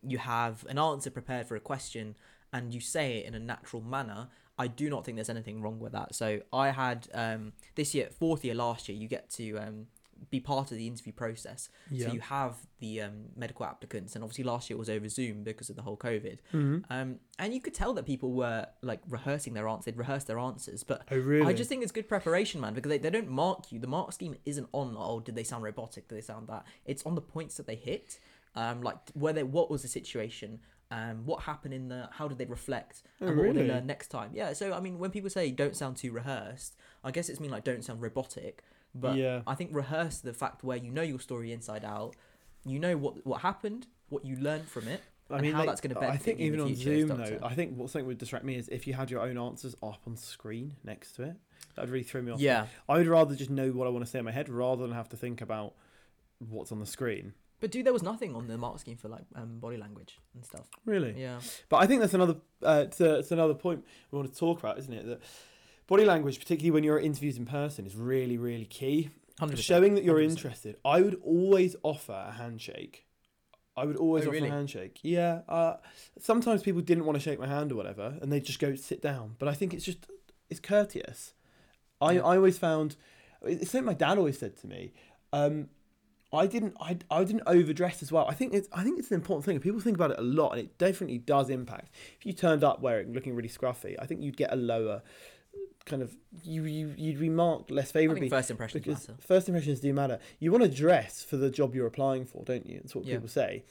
you have an answer prepared for a question and you say it in a natural manner, I do not think there's anything wrong with that. So I had um, this year, fourth year last year, you get to um, be part of the interview process. Yeah. So you have the um, medical applicants, and obviously last year it was over Zoom because of the whole COVID. hmm Um, and you could tell that people were like rehearsing their answers. They'd rehearse their answers, but Oh really? I just think it's good preparation, man, because they, they don't mark you. The mark scheme isn't on, oh, did they sound robotic? Did they sound that? It's on the points that they hit. Um, like whether what was the situation, um, what happened in the, how did they reflect, Oh, and what will they learn next time? Yeah. So I mean, when people say don't sound too rehearsed, I guess it's mean like don't sound robotic. But Yeah. I think rehearse the fact where you know your story inside out, you know what what happened, what you learned from it, I and mean, how like, that's gonna I benefit think you in even on Zoom though, I think what something would distract me is if you had your own answers up on screen next to it. That'd really throw me off. Yeah. I would rather just know what I want to say in my head rather than have to think about what's on the screen. But dude, there was nothing on the mark scheme for like um, body language and stuff. Really? Yeah. But I think that's another uh, it's, a, it's another point we want to talk about, isn't it? That body language, particularly when you're at interviews in person, is really really key. Hundred percent. Showing that you're 100%. interested. I would always offer a handshake. I would always Oh, offer really? a handshake. Yeah. Uh, sometimes people didn't want to shake my hand or whatever, and they just go sit down. But I think it's just it's courteous. I, Yeah. I always found it's something my dad always said to me. Um, I didn't I, I didn't overdress as well. I think it's I think it's an important thing. People think about it a lot, and it definitely does impact. If you turned up wearing looking really scruffy, I think you'd get a lower kind of you you you'd be marked less favourably first impressions matter. first impressions do matter. You want to dress for the job you're applying for, don't you? That's what Yeah. people say.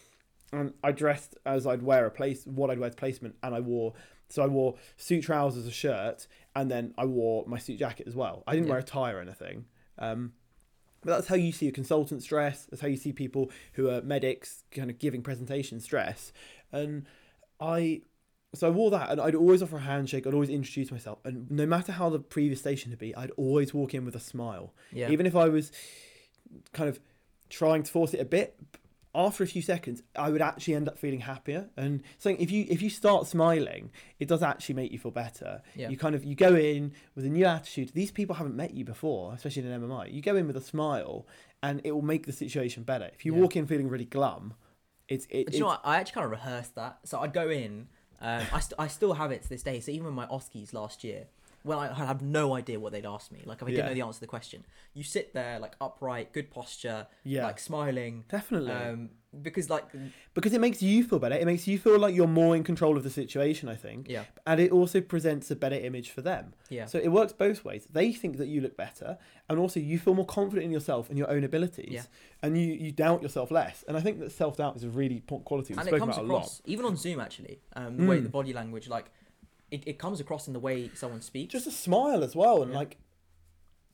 And I dressed as I'd wear a place, what I'd wear to placement, and I wore. So I wore suit trousers, a shirt, and then I wore my suit jacket as well. I didn't Yeah. wear a tie or anything. Um, but that's how you see a consultant stress. That's how you see people who are medics kind of giving presentations stress. And I, so I wore that, and I'd always offer a handshake. I'd always introduce myself, and no matter how the previous station had been, I'd always walk in with a smile Yeah. even if I was kind of trying to force it a bit after a few seconds I would actually end up feeling happier and saying if you if you start smiling it does actually make you feel better Yeah. you kind of you go in with a new attitude these people haven't met you before especially in an MMI you go in with a smile and it will make the situation better if you Yeah. walk in feeling really glum it's it, But you know what? I actually kind of rehearsed that. So I'd go in. Um, I, st- I still have it to this day. So even with my OSCEs last year, well, I had no idea what they'd asked me. Like if I Yeah. didn't know the answer to the question, you sit there like upright, good posture, yeah like smiling. definitely Um, because like because it makes you feel better it makes you feel like you're more in control of the situation I think yeah, and it also presents a better image for them yeah, So it works both ways. They think that you look better, and also you feel more confident in yourself and your own abilities, Yeah. and you, you doubt yourself less. And I think that self doubt is a really important quality we've and it spoken comes about a lot. across even on Zoom actually. Um, the way Mm. the body language, like it, it comes across in the way someone speaks. Just a smile as well, and Yeah. like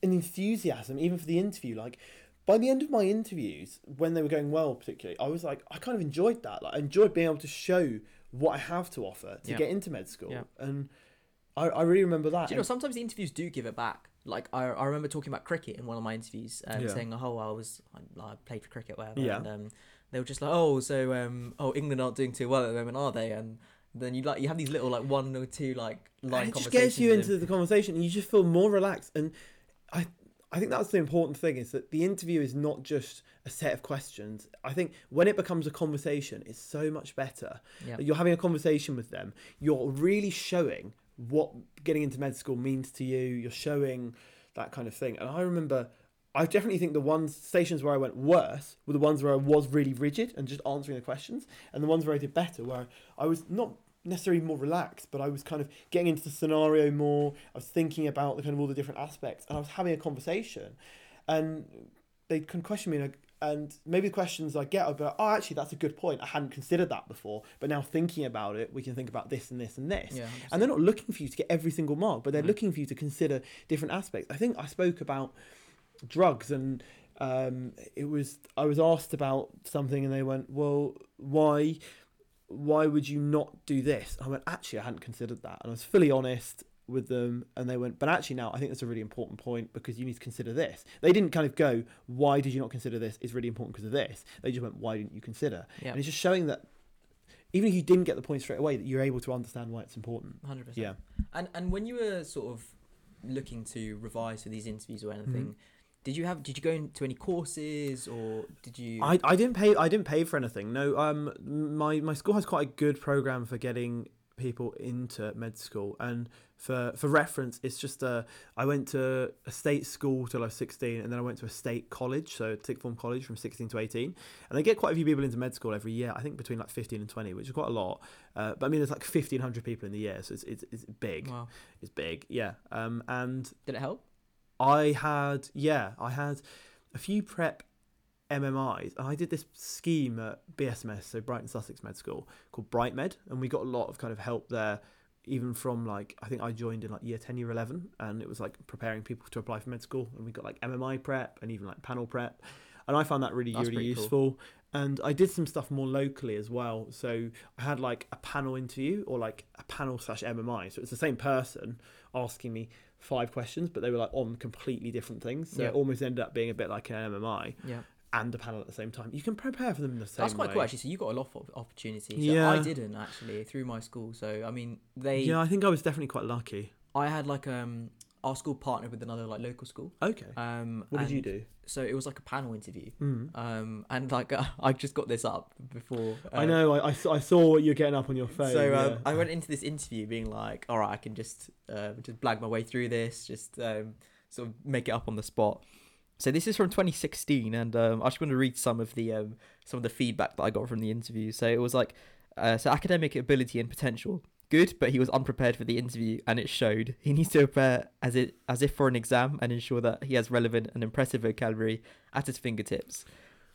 an enthusiasm, even for the interview. Like by the end of my interviews, when they were going well, particularly, I was like, I kind of enjoyed that. Like I enjoyed being able to show what I have to offer to Yeah. get into med school, Yeah. and I, I really remember that. Do you know, sometimes the interviews do give it back. Like I, I remember talking about cricket in one of my interviews, um, saying, "Oh, I was I, I played for cricket, whatever." Yeah. And um, they were just like, "Oh, so um, oh, England aren't doing too well at the moment, are they?" And then you like you have these little like one or two like line and it just gets you into the conversation and you just feel more relaxed. And i i think that's the important thing is that the interview is not just a set of questions. I think when it becomes a conversation it's so much better. Yeah. you're having a conversation with them. You're really showing what getting into med school means to you. You're showing that kind of thing. And i remember I definitely think the ones stations where I went worse were the ones where I was really rigid and just answering the questions, and the ones where I did better, where I was not necessarily more relaxed, but I was kind of getting into the scenario more. I was thinking about the kind of all the different aspects, and I was having a conversation, and they can question me, and, I, and maybe the questions I get are, about, oh, actually, that's a good point. I hadn't considered that before, but now thinking about it, we can think about this and this and this. Yeah, And they're not looking for you to get every single mark, but they're No. looking for you to consider different aspects. I think I spoke about drugs and um, it was I was asked about something and they went, "Well, why why would you not do this?" I went, "Actually, I hadn't considered that." And I was fully honest with them and they went, "But actually now I think that's a really important point because you need to consider this." They didn't kind of go, "Why did you not consider this? It's really important because of this." They just went, "Why didn't you consider?" yeah, And it's just showing that even if you didn't get the point straight away that you're able to understand why it's important. hundred percent. Yeah. And and when you were sort of looking to revise for these interviews or anything, Mhm. Did you have did you go into any courses or did you? I, I didn't pay I didn't pay for anything. No, um, my my school has quite a good program for getting people into med school, and For for reference, it's just a I went to a state school till I was 16, and then I went to a state college, so sixth form college from 16 to 18, and they get quite a few people into med school every year. I think between like 15 and 20, which is quite a lot. Uh, but I mean, there's like 1,500 people in the year, so it's it's, it's big. Wow. It's big, yeah. Um, and Did it help? I had, yeah, I had a few prep MMIs, and I did this scheme at BSMS, so Brighton Sussex Med School, called Bright Med, and we got a lot of kind of help there, even from like I think I joined in like year ten, year eleven, and it was like preparing people to apply for med school, and we got like MMI prep and even like panel prep, and I found that really That's really pretty cool. useful. And I did some stuff more locally as well. So I had like a panel interview or like a panel slash MMI. So it's the same person asking me five questions, but they were like on completely different things. So Yeah. it almost ended up being a bit like an MMI Yeah. and a panel at the same time. You can prepare for them in the same That's quite way. cool actually. So you got a lot of opportunities. Yeah. I didn't actually through my school. So I mean, they. Yeah, I think I was definitely quite lucky. I had like um our school partnered with another like local school. Okay. Um. what did you do? So it was like a panel interview. Mm. Um. And like I just got this up before. I uh, know. I, I, saw, I saw what you're getting up on your phone. So um, yeah. I went into this interview being like, all right, I can just uh, just blag my way through this, just um, sort of make it up on the spot. So this is from 2016, and um, I just want to read some of the um, some of the feedback that I got from the interview. So it was like, uh, so academic ability and potential good, but he was unprepared for the interview, and it showed. He needs to prepare as it as if for an exam and ensure that he has relevant and impressive vocabulary at his fingertips.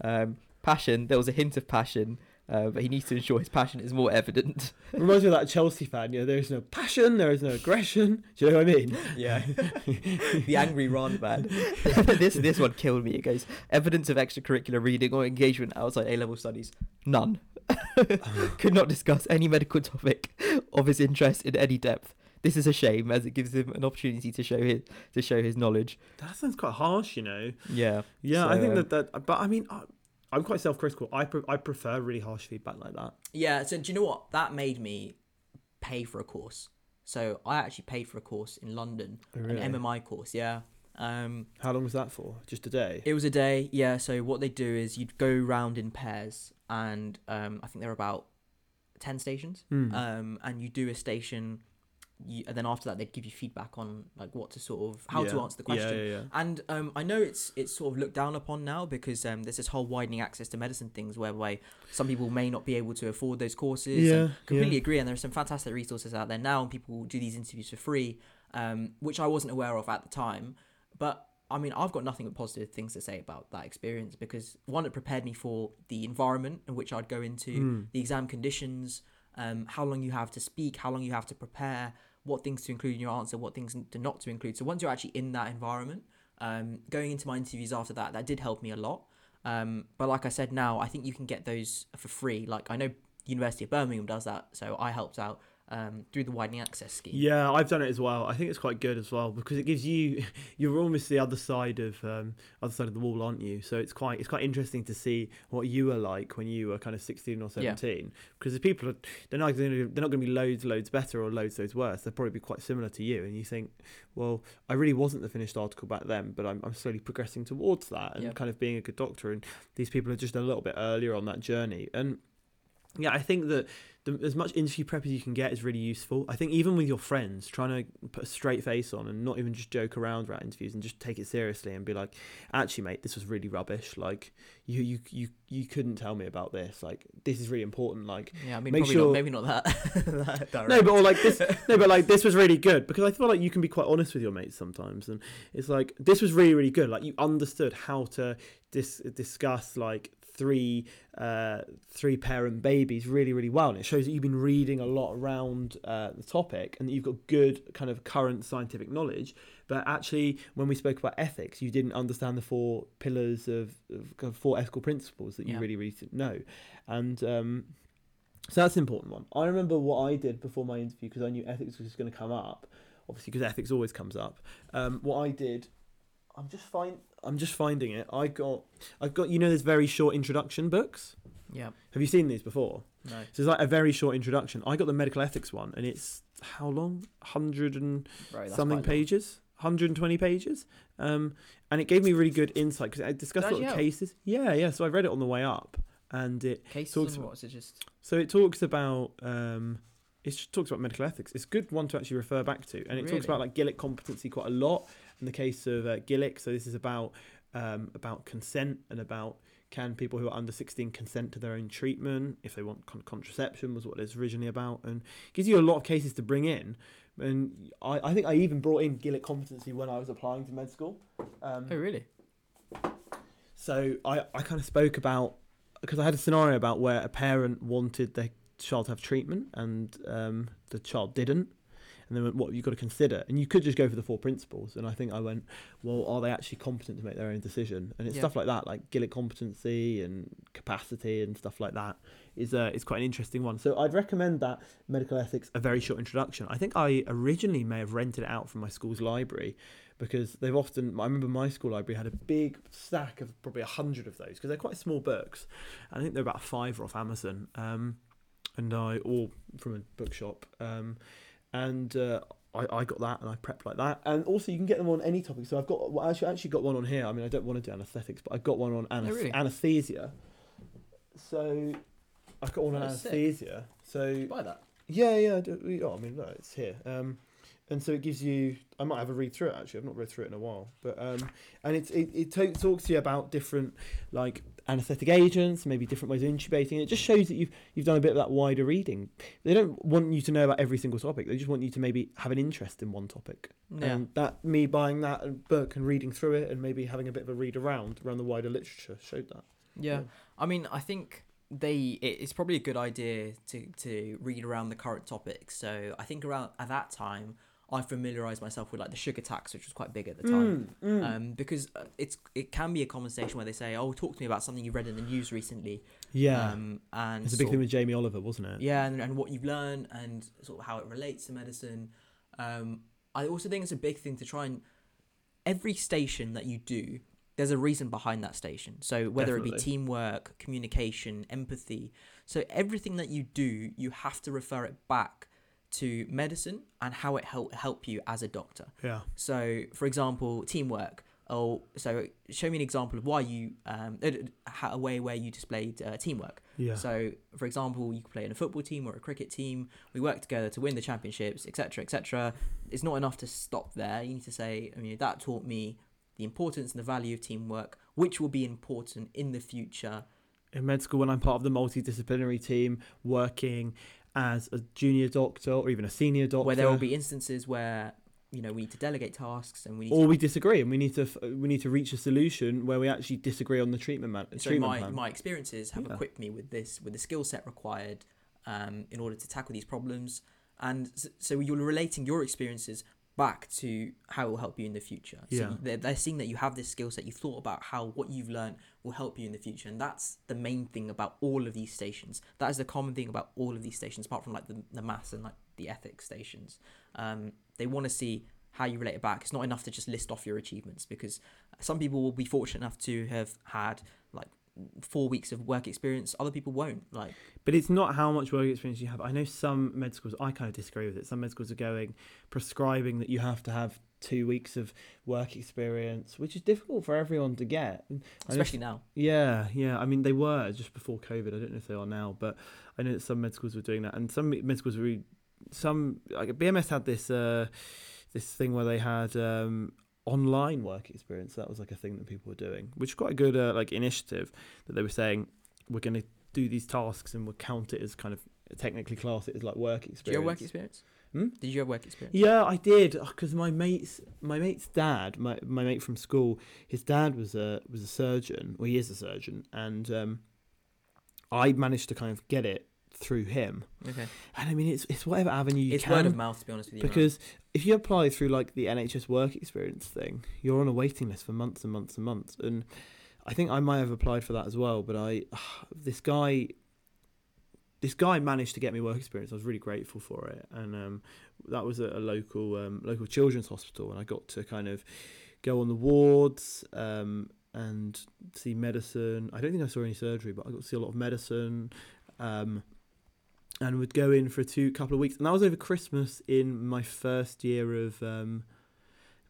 Um, passion, there was a hint of passion, uh, but he needs to ensure his passion is more evident. Reminds me of that Chelsea fan. You know, there is no passion, there is no aggression. Do you know what I mean? Yeah, the angry Ron man. this this one killed me. It goes evidence of extracurricular reading or engagement outside A level studies. None. Could not discuss any medical topic of his interest in any depth. This is a shame, as it gives him an opportunity to show his to show his knowledge. That sounds quite harsh, you know. Yeah, Yeah, I think um, that that. But I mean, I, I'm quite self-critical. I pre- I prefer really harsh feedback like that. yeah. So do you know what? That made me pay for a course. So I actually paid for a course in London, Oh, really? an MMI course. Yeah. Um, How long was that for? Just a day. It was a day, yeah. So what they do is you'd go round in pairs, and um, I think there are about ten stations. Hmm. Um, and you do a station, you, and then after that they'd give you feedback on like what to sort of how to answer the question. Yeah, yeah, yeah. And um, I know it's it's sort of looked down upon now because um, there's this whole widening access to medicine things whereby some people may not be able to afford those courses. Yeah, completely yeah. agree. And there are some fantastic resources out there now, and people do these interviews for free, um, which I wasn't aware of at the time. But I mean, I've got nothing but positive things to say about that experience because one, it prepared me for the environment in which I'd go into, Mm. the exam conditions, um, how long you have to speak, how long you have to prepare, what things to include in your answer, what things to not to include. So once you're actually in that environment, um, going into my interviews after that, that did help me a lot. Um, but like I said, now I think you can get those for free. Like I know University of Birmingham does that, so I helped out um, through the widening access scheme. Yeah, I've done it as well. I think it's quite good as well because it gives you you're almost the other side of um, other side of the wall, aren't you? So it's quite it's quite interesting to see what you were like when you were kind of sixteen or Yeah. seventeen. Because the people are they're not gonna, they're not going to be loads loads better or loads loads worse. They'll probably be quite similar to you, and you think, well, I really wasn't the finished article back then, but I'm I'm slowly progressing towards that and Yeah. kind of being a good doctor. And these people are just a little bit earlier on that journey, and yeah, I think that the, as much interview prep as you can get is really useful. I think even with your friends, trying to put a straight face on and not even just joke around about interviews and just take it seriously and be like, actually, mate, this was really rubbish. Like, you you you you couldn't tell me about this. Like, this is really important. Like, Yeah, I mean, Make sure- not, maybe not that. that direct. no, but or like this, no, but like this was really good because I feel like you can be quite honest with your mates sometimes, and it's like this was really really good. Like you understood how to dis- discuss like three uh three parent babies really really well and it shows that you've been reading a lot around uh, the topic and that you've got good kind of current scientific knowledge but actually when we spoke about ethics you didn't understand the four pillars of, of kind of four ethical principles that you Yeah. really really didn't know and um so that's an important one. I remember what I did before my interview because I knew ethics was going to come up. Obviously, because ethics always comes up. Um, what I did, I'm just find I'm just finding it. I got I've got you know there's very short introduction books. yeah, Have you seen these before? no. So it's like a very short introduction. I got the medical ethics one, and it's how long? Hundred and that's something pages. 120 pages um, and it gave me really good insight because I discussed a lot of help? cases yeah yeah so I read it on the way up and it Cases talks about- it just so it talks about um, it talks about medical ethics. It's a good one to actually refer back to, and it Really? talks about like Gillick competency quite a lot. In the case of uh, Gillick, so this is about um, about consent and about can people who are under 16 consent to their own treatment if they want con- contraception was what it's originally about and gives you a lot of cases to bring in and I, I think I even brought in Gillick competency when I was applying to med school um, Oh, really? so I, I kind of spoke about because I had a scenario about where a parent wanted their child to have treatment and um, the child didn't. And then went, what have got to consider? And you could just go for the four principles. And I think I went, well, are they actually competent to make their own decision? And it's Yeah. stuff like that, like Gillick competency and capacity and stuff like that is uh, is quite an interesting one. So I'd recommend that medical ethics a very short introduction. I think I originally may have rented it out from my school's library because they've often. I remember my school library had a big stack of probably a hundred of those because they're quite small books. I think they're about five off Amazon, um, and I or from a bookshop, um, and. Uh, I, I got that and I prepped like that, and also you can get them on any topic. So I've got well, actually actually got one on here. I mean, I don't want to do anaesthetics, but I've got one on anas- Oh, really? anesthesia. So I've got one on Oh, sick. anesthesia. So Buy that. yeah, yeah. I, do, yeah, I mean, no, it's here. Um, and so it gives you. I might have a read through it actually. I've not read through it in a while, but um, and it it, it talks to you about different like anaesthetic agents, maybe different ways of intubating. It just shows that you've you've done a bit of that wider reading. They don't want you to know about every single topic. They just want you to maybe have an interest in one topic. Yeah. And that me buying that book and reading through it and maybe having a bit of a read around around the wider literature showed that. Yeah, I mean, I think they it's probably a good idea to to read around the current topics. So I think around at that time, I familiarized myself with like the sugar tax, which was quite big at the time. Mm, mm. Um, because uh, it's it can be a conversation where they say, "Oh, talk to me about something you read in the news recently." yeah, Um, and it's a big thing of- with Jamie Oliver, wasn't it? yeah, and, and what you've learned and sort of how it relates to medicine. Um, I also think it's a big thing to try and every station that you do, there's a reason behind that station. So whether it be teamwork, communication, empathy, so everything that you do, you have to refer it back to medicine and how it help help you as a doctor. Yeah. So, for example, teamwork. Oh, so show me an example of why you um uh, a way where you displayed uh, teamwork. Yeah. So, for example, you could play in a football team or a cricket team. We work together to win the championships, etc., etc. It's not enough to stop there. You need to say, I mean, that taught me the importance and the value of teamwork, which will be important in the future. in med school when I'm part of the multidisciplinary team working as a junior doctor or even a senior doctor Where there will be instances where you know we need to delegate tasks and we need or to. we disagree and we need to we need to reach a solution where we actually disagree on the treatment man- so treatment my plan. my experiences have Yeah. equipped me with this with the skill set required um, in order to tackle these problems, and so you're relating your experiences back to how it will help you in the future. So Yeah. they're, they're seeing that you have this skill set. You've thought about how what you've learned will help you in the future, and that's the main thing about all of these stations. That is the common thing about all of these stations, apart from like the the maths and like the ethics stations. Um, they want to see how you relate it back. It's not enough to just list off your achievements because some people will be fortunate enough to have had like four weeks of work experience. Other people won't. Like But it's not how much work experience you have. I know some med schools, I kind of disagree with it. Some med schools are going, prescribing that you have to have two weeks of work experience, which is difficult for everyone to get. I know especially now. Yeah, yeah. I mean, they were just before COVID. I don't know if they are now, but I know that some med schools were doing that, and some med schools were. Really, some like BMS had this uh, this thing where they had um, online work experience. That was like a thing that people were doing, which is quite a good uh, like initiative that they were saying we're going to do these tasks and we'll count it as kind of technically class it as like work experience. Did you have work experience? Hmm? Did you have work experience? Yeah, I did because my mate's my mate's dad, my my mate from school, his dad was a was a surgeon. Well, he is a surgeon, and um, I managed to kind of get it through him. Okay. And I mean, it's it's whatever avenue you it's can. word of mouth, to be honest with you. because if you apply through like the NHS work experience thing, you're on a waiting list for months and months and months. And I think I might have applied for that as well. But I, this guy, this guy managed to get me work experience. I was really grateful for it, and um, that was at a local um, local children's hospital, and I got to kind of go on the wards um, and see medicine. I don't think I saw any surgery, but I got to see a lot of medicine. Um, and would go in for a two couple of weeks, and that was over Christmas in my first year of um,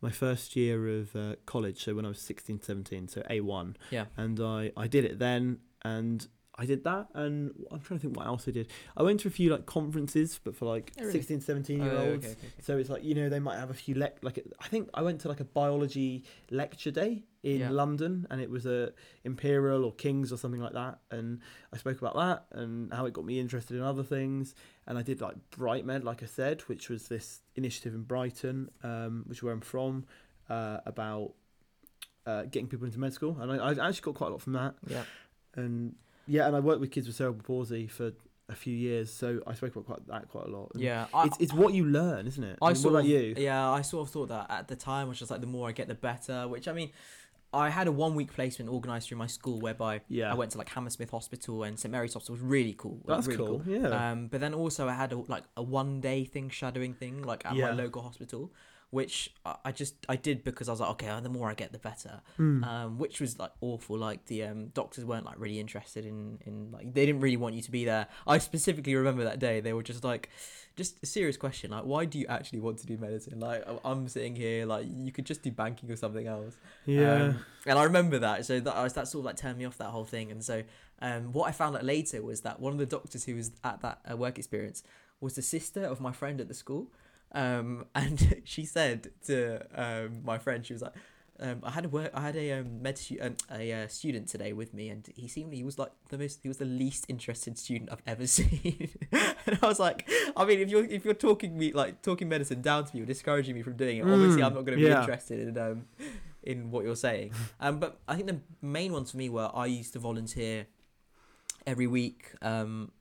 my first year of uh, college. So when I was 16, 17, so A one, yeah. and I I did it then, and I did that, and I'm trying to think what else I did. I went to a few like conferences, but for like Oh, really? 16, 17 year Oh, olds. okay, okay, okay. So it's like you know they might have a few lec like I think I went to like a biology lecture day in Yeah. London and it was a Imperial or Kings or something like that and I spoke about that and how it got me interested in other things and I did like Bright Med, like I said which was this initiative in Brighton um, which is where I'm from uh, about uh, getting people into med school and I, I actually got quite a lot from that Yeah. and yeah and I worked with kids with cerebral palsy for a few years so I spoke about quite that quite a lot and Yeah. I, it's it's what you learn, isn't it? I mean, sort what about of, you? Yeah, I sort of thought that at the time, which was like the more I get, the better. Which I mean, I had a one week placement organised through my school whereby Yeah, I went to like Hammersmith Hospital and St Mary's Hospital. It was really cool. that's really cool. Yeah, Um, but then also I had a, like a one day thing, shadowing thing, like at Yeah. my local hospital, which I, just I did because I was like, okay, the more I get, the better. Hmm. Um, which was like awful. Like the um, doctors weren't like really interested in in like they didn't really want you to be there. I specifically remember that day they were just like, just a serious question like, why do you actually want to do medicine? Like I'm sitting here like you could just do banking or something else. yeah, Um, and I remember that. So that, I was, that sort of like turned me off that whole thing. And so um, what I found out later was that one of the doctors who was at that uh, work experience was the sister of my friend at the school. Um, and she said to um, my friend, she was like, um, I had a work, I had a um, med stu- um, a uh, student today with me, and he seemed he was like the most, he was the least interested student I've ever seen. and I was like, I mean, if you're if you're talking me like talking medicine down to me, or discouraging me from doing it, obviously Mm, I'm not going to be interested in um in what you're saying. Um, but I think the main ones for me were I used to volunteer every week, um,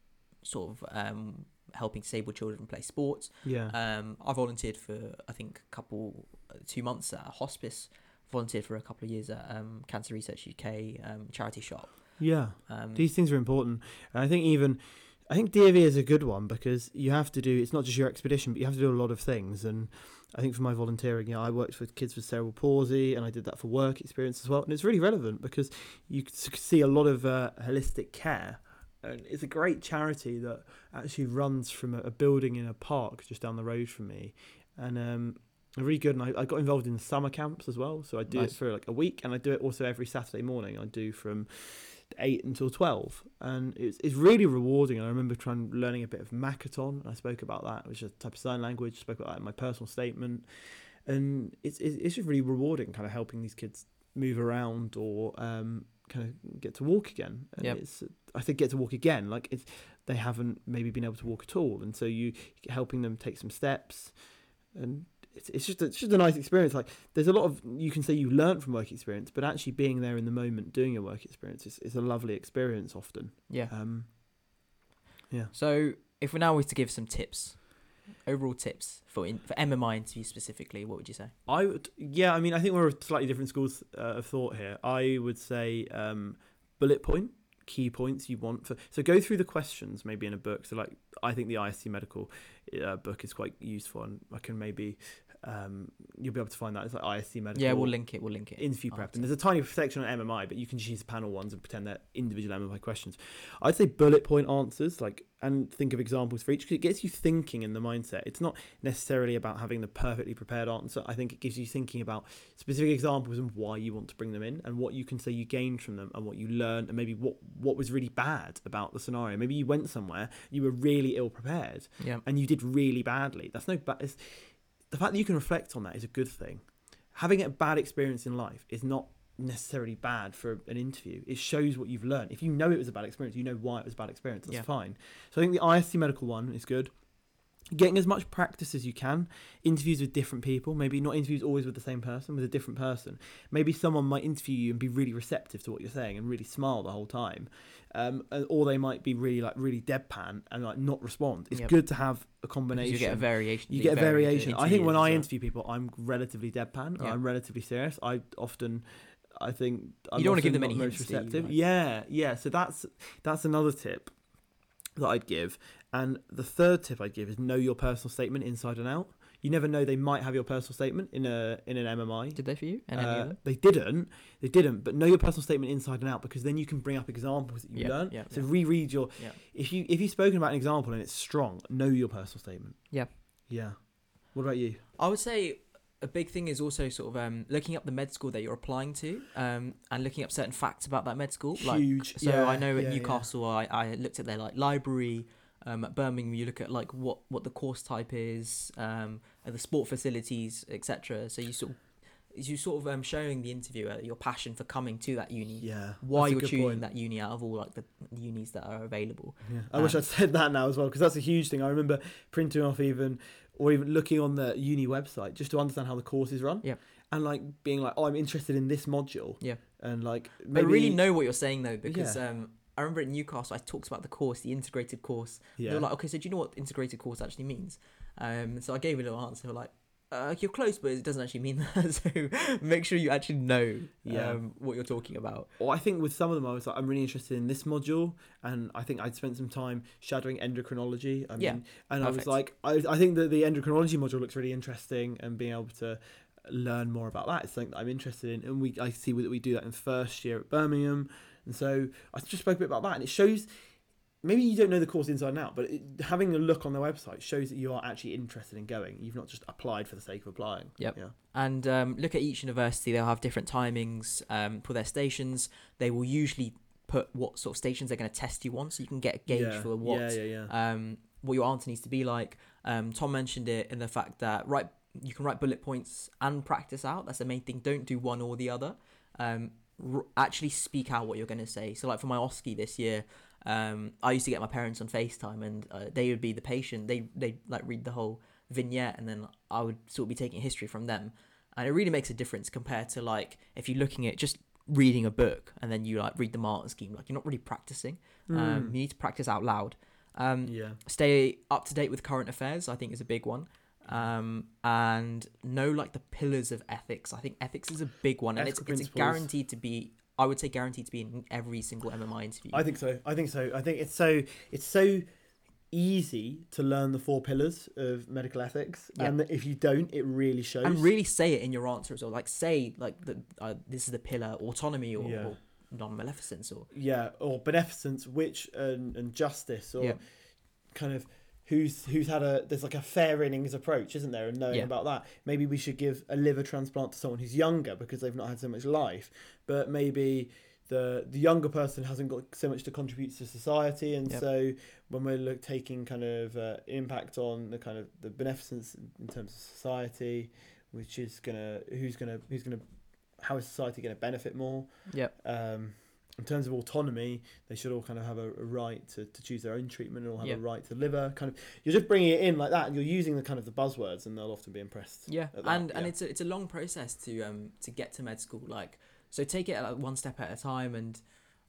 sort of um, helping disabled children play sports. yeah, Um, I volunteered for I think a couple, uh, two months at a hospice. Volunteered for a couple of years at um, Cancer Research UK um, charity shop. yeah. Um, These things are important, and I think even I think DofE is a good one because you have to do. It's not just your expedition, but you have to do a lot of things. And I think for my volunteering, you know, I worked with kids with cerebral palsy, and I did that for work experience as well. And it's really relevant because you see a lot of uh, holistic care. And it's a great charity that actually runs from a, a building in a park just down the road from me, and um, really good. And I, I got involved in the summer camps as well, so I do Nice. it for like a week, and I do it also every Saturday morning. I do from eight until twelve, and it's it's really rewarding. And I remember trying learning a bit of Makaton, and I spoke about that, which is a type of sign language. Spoke about that in my personal statement, and it's it's, it's just really rewarding, kind of helping these kids move around or um, kind of get to walk again. And Yep. it's I think get to walk again, like it's they haven't maybe been able to walk at all, and so you helping them take some steps, and it's, it's just a, it's just a nice experience. Like there's a lot of you can say you learn from work experience, but actually being there in the moment doing your work experience is, is a lovely experience often. yeah. Um, yeah. So if we now were to give some tips, overall tips for in, for MMI interviews specifically, what would you say? I would, yeah. I mean, I think we're slightly different schools uh, of thought here. I would say um, bullet point, key points you want for. So go through the questions maybe in a book. So like, I think the ISC medical uh, book is quite useful, and I can maybe um, you'll be able to find that. It's like ISC medical. Yeah, we'll link it. We'll link it. interview prep, after. and there's a tiny section on MMI, but you can just use panel ones and pretend they're individual MMI questions. I'd say bullet point answers, like, and think of examples for each because it gets you thinking in the mindset. It's not necessarily about having the perfectly prepared answer. I think it gives you thinking about specific examples and why you want to bring them in, and what you can say you gained from them, and what you learned, and maybe what what was really bad about the scenario. Maybe you went somewhere you were really ill prepared, Yeah. and you did really badly. That's no bad. The fact that you can reflect on that is a good thing. Having a bad experience in life is not necessarily bad for an interview. It shows what you've learned. If you know it was a bad experience, you know why it was a bad experience. That's Yeah. fine. So I think the ISC medical one is good. Getting as much practice as you can. Interviews with different people. Maybe not interviews always with the same person, with a different person. Maybe someone might interview you and be really receptive to what you're saying and really smile the whole time. Um, or they might be really like really deadpan and like not respond. It's Yep. good to have a Because combination you get a variation. you get a variation. I think when I interview people, I'm relatively deadpan. Yeah. I'm relatively serious. I often, I think I'm You don't wanna give them any most you? receptive. Like- Yeah, yeah. So that's that's another tip that I'd give. And the third tip I'd give is know your personal statement inside and out. You never know; they might have your personal statement in a in an MMI. Did they for you? Any Uh, other? they didn't. They didn't. But know your personal statement inside and out because then you can bring up examples that you Yeah, learned. yeah, so yeah. reread your. Yeah. If you if you've spoken about an example and it's strong, know your personal statement. Yeah. Yeah. What about you? I would say a big thing is also sort of um, looking up the med school that you're applying to um, and looking up certain facts about that med school. Like, Huge. so yeah, I know at yeah, yeah. Newcastle, I, I looked at their like library. Um, at Birmingham, you look at like what, what the course type is, um, and the sport facilities, etc. So you sort of you sort of um, showing the interviewer your passion for coming to that uni, Yeah. why you're choosing point. that uni out of all like the unis that are available. Yeah. I wish Um, I'd said that now as well because that's a huge thing. I remember printing off even or even looking on the uni website just to understand how the courses run. Yeah. And like being like, oh, I'm interested in this module. Yeah. And like But maybe really know what you're saying though, because Yeah. um, I remember at Newcastle I talked about the course, the integrated course. They Yeah. were like, okay, so do you know what integrated course actually means? Um, so I gave a little answer. They were like, uh, you're close, but it doesn't actually mean that. so make sure you actually know Yeah. um, what you're talking about. Or I think with some of them, I was like, I'm really interested in this module, and I think I'd spent some time shadowing endocrinology. I mean, Yeah, and I was like, I, I think that the endocrinology module looks really interesting, and being able to learn more about that is something that I'm interested in. And we, I see that we do that in first year at Birmingham, and so I just spoke a bit about that, and it shows. Maybe you don't know the course inside and out, but it, having a look on their website shows that you are actually interested in going. You've not just applied for the sake of applying. Yep. Yeah. And um, look at each university; they'll have different timings um, for their stations. They will usually put what sort of stations they're going to test you on, so you can get a gauge yeah. for what Yeah, yeah, yeah. um, what your answer needs to be like. Um, Tom mentioned it in the fact that write you can write bullet points and practice out. That's the main thing. Don't do one or the other. Um, r- actually speak out what you're going to say. So like for my OSCE this year, um, I used to get my parents on FaceTime and uh, they would be the patient. They they like read the whole vignette and then I would sort of be taking history from them. And it really makes a difference compared to like if you're looking at just reading a book and then you like read the marking scheme. Like you're not really practicing. Um, Mm. you need to practice out loud. Um, yeah. stay up to date with current affairs i think is a big one um and know like the pillars of ethics i think ethics is a big one and it's, Ethical it's guaranteed to be i would say guaranteed to be in every single mmi interview I think so. I think so. I think it's so it's so easy to learn the four pillars of medical ethics, Yeah. and if you don't, it really shows. and really say it in your answer as well like say like the uh, this is the pillar autonomy or, Yeah. or non-maleficence or yeah, or beneficence, which and, and justice, or Yeah. kind of who's who's had a there's like a fair innings approach, isn't there? And knowing Yeah. about that, maybe we should give a liver transplant to someone who's younger because they've not had so much life, but maybe. The, the younger person hasn't got so much to contribute to society, and Yep. so when we're look, taking kind of uh, impact on the kind of the beneficence in terms of society, which is gonna who's gonna who's gonna how is society gonna benefit more? Yep. um, in terms of autonomy, they should all kind of have a, a right to, to choose their own treatment and all have Yeah. a right to liver. Kind of, you're just bringing it in like that, and you're using the kind of the buzzwords, and they'll often be impressed. Yeah, at that, and and it's a, it's a long process to um to get to med school. Like, so take it like one step at a time, and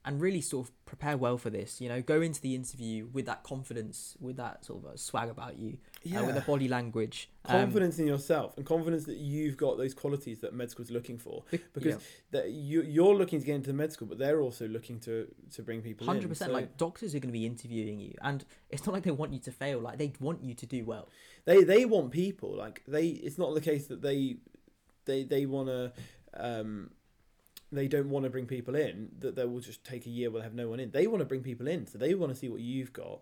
and really sort of prepare well for this. You know, go into the interview with that confidence, with that sort of a swag about you, Yeah, uh, with the body language. Um, confidence in yourself and confidence that you've got those qualities that med school's looking for. because yeah, That you you're looking to get into med school, but they're also looking to to bring people hundred in. percent. So Like doctors are going to be interviewing you, and it's not like they want you to fail. Like they want you to do well. they they want people like they. It's not the case that they they they want to. Um, they don't want to bring people in that they will just take a year they have no one in they want to bring people in so they want to see what you've got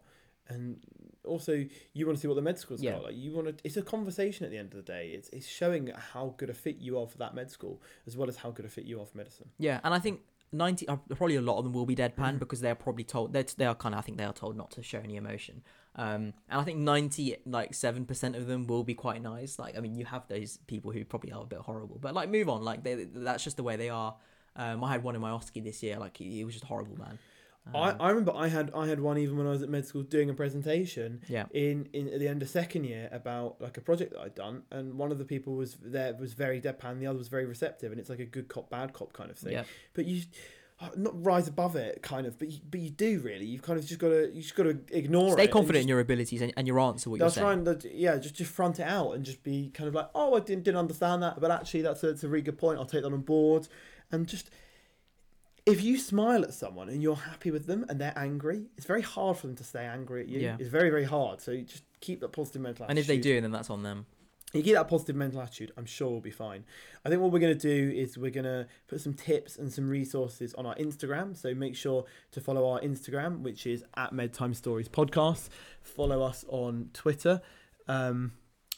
and also you want to see what the med school's Yeah. got like you want to it's a conversation at the end of the day it's it's showing how good a fit you are for that med school as well as how good a fit you are for medicine Yeah, and I think ninety, uh, probably a lot of them will be deadpan Mhm. because they're probably told they're, they are kind of I think they are told not to show any emotion. Um, and I think ninety like seven percent of them will be quite nice. Like I mean, you have those people who probably are a bit horrible, but like move on. Like they, that's just the way they are. Um, I had one in my OSCE this year. Like he, he was just horrible, man. I, Um, I remember I had I had one even when I was at med school doing a presentation yeah, in, in at the end of second year about like a project that I'd done and one of the people was there was very deadpan the other was very receptive and it's like a good cop bad cop kind of thing yeah, but you uh, not rise above it kind of but you, but you do really you've kind of just got to you just got to ignore it stay and confident in your abilities and, and your answer. What you're saying. trying to yeah just just front it out and just be kind of like oh I didn't, didn't understand that but actually that's a, that's a really good point I'll take that on board and just if you smile at someone and you're happy with them and they're angry it's very hard for them to stay angry at you Yeah. it's very very hard so you just keep that positive mental attitude. And if they do, then that's on them. you keep that positive mental attitude, I'm sure we'll be fine. I think what we're going to do is we're going to put some tips and some resources on our Instagram. So make sure to follow our Instagram, which is at MedTime Stories Podcast. Follow us on Twitter. Um,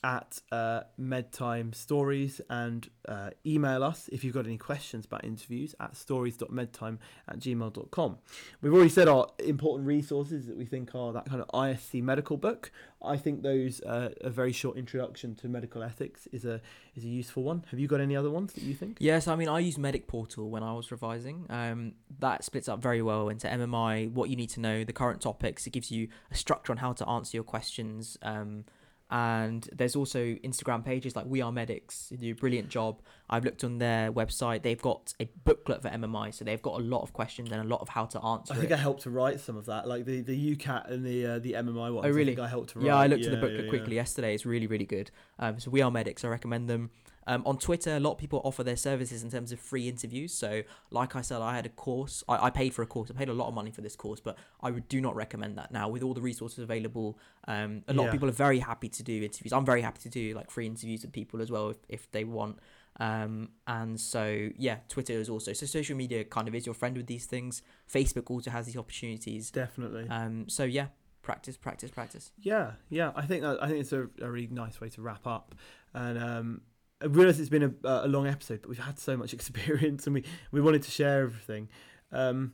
at uh, medtime stories and uh, email us if you've got any questions about interviews at stories.medtime at gmail.com. We've already said our important resources that we think are that kind of ISC medical book. I think those uh, a very short introduction to medical ethics is a is a useful one. Have you got any other ones that you think? Yes, I mean I use Medic Portal when I was revising. Um, that splits up very well into MMI, what you need to know, the current topics. It gives you a structure on how to answer your questions. Um, and there's also Instagram pages like We Are Medics. They do a brilliant job. I've looked on their website. They've got a booklet for MMI, so they've got a lot of questions and a lot of how to answer. I think it. I helped to write some of that, like the the UCAT and the uh, the MMI ones. Oh, really? I, think I helped to write. Yeah, I looked at the booklet yeah, quickly yeah. yesterday. It's really, really good. Um, so we are medics. I recommend them. Um, on Twitter, a lot of people offer their services in terms of free interviews. So, like I said, I had a course. I, I paid for a course. I paid a lot of money for this course, but I would do not recommend that now with all the resources available. Um, a lot Yeah. of people are very happy to do interviews. I'm very happy to do like free interviews with people as well if, if they want. Um, and so yeah, Twitter is also so social media kind of is your friend with these things. Facebook also has these opportunities. Definitely. Um, so yeah, practice, practice, practice. Yeah, yeah. I think that, I think it's a, a really nice way to wrap up. And um, I realise it's been a, a long episode, but we've had so much experience, and we, we wanted to share everything. Um,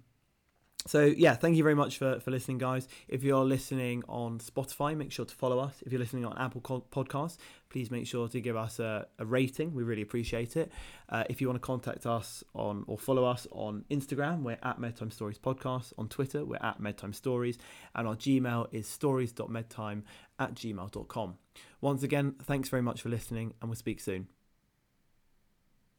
so yeah, thank you very much for, for listening, guys. If you're listening on Spotify, make sure to follow us. If you're listening on Apple Podcasts, please make sure to give us a, a rating. We really appreciate it. Uh, if you want to contact us on or follow us on Instagram, we're at Medtime Stories Podcast. On Twitter, we're at Medtime Stories, and our Gmail is stories.medtime at gmail.com. Once again, thanks very much for listening, and we'll speak soon.